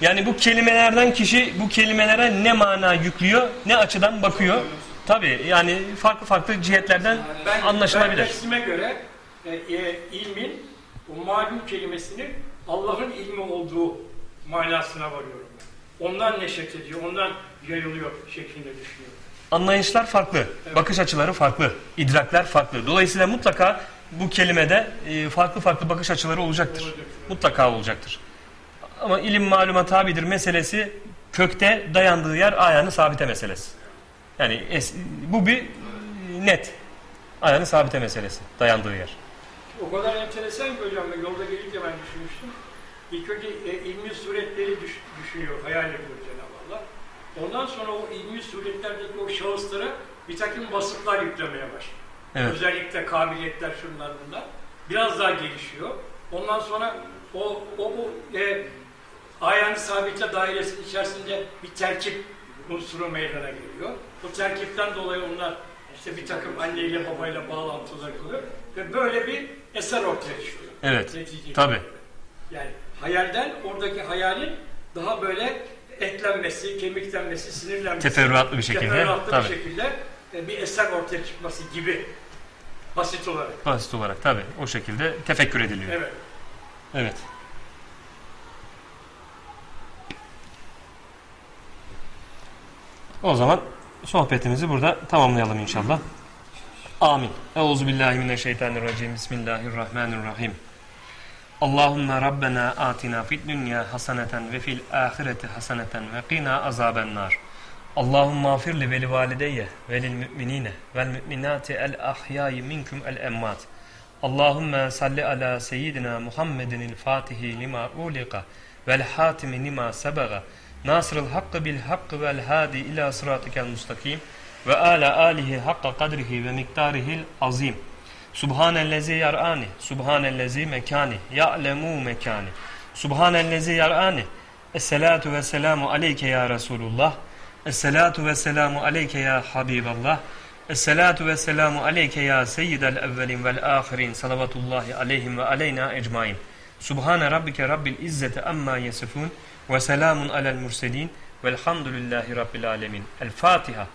yani bu kelimelerden kişi bu kelimelere ne mana yüklüyor, ne açıdan bakıyor. Tabii yani farklı farklı cihetlerden Ben, anlaşılabilir. ben nefsime göre e, e, ilmin o malum kelimesinin Allah'ın ilmi olduğu manasına varıyorum. Ondan neşet ediyor, ondan yayılıyor şeklinde düşünüyorum. Anlayışlar farklı, bakış açıları farklı, idrakler farklı. Dolayısıyla mutlaka bu kelimede e, farklı farklı bakış açıları olacaktır. Mutlaka olacaktır. Ama ilim maluma tabidir meselesi kökte dayandığı yer ayağını sabite meselesi. Yani es- bu bir e, net ayağını sabite meselesi dayandığı yer. O kadar enteresan ki hocam yolda gelirken ben düşünmüştüm. İlk önce e, ilmi suretleri düş- düşünüyor, hayal ediyor. Ondan sonra o ilmi suretlerdeki o şahıslara bir takım vasıflar yüklemeye başlıyor. Evet. Özellikle kabiliyetler şunlar bunlar. Biraz daha gelişiyor. Ondan sonra o, o, o e, ayağını sabitle dairesinin içerisinde bir terkip unsuru meydana geliyor. O terkipten dolayı onlar işte bir takım anneyle babayla bağlantılar kuruyor ve böyle bir eser ortaya çıkıyor. Evet. Tabii. Yani hayalden oradaki hayalin daha böyle eklenmesi, kemiklenmesi, sinirlenmesi. Teferruatlı bir şekilde, teferruatlı tabii. bir şekilde e, bir eser ortaya çıkması gibi basit olarak. Basit olarak tabii o şekilde tefekkür ediliyor. Evet. Evet. O zaman sohbetimizi burada tamamlayalım inşallah. Amin. Euzubillahimineşşeytanirracim. Bismillahirrahmanirrahim. Allahümme Rabbena atina fid dünya haseneten ve fil ahireti haseneten ve qina azaben nar. Allahümme afirli veli valideyye velil müminine vel müminati el ahyayi minkum el emmat. Allahümme salli ala seyyidina Muhammedin el fatihi lima uliqa vel hatimi lima sebaga nasrıl hakkı bil hakkı vel hadi ila sıratikel mustakim ve ala alihi hakka kadrihi ve miktarihil azim. Subhanellezi yar'ani, subhanellezi mekani, ya'lemu mekani. Subhanellezi yar'ani. Esselatu ve selamu aleyke ya Resulullah. Esselatu ve selamu aleyke ya Habiballah. Esselatu ve selamu aleyke ya seyyidel evvelin vel ahirin salavatullahi aleyhim ve aleyna ecmain. Subhane rabbike rabbil izzeti amma yasifun ve selamun alel murselin velhamdülillahi rabbil alemin. El Fatiha.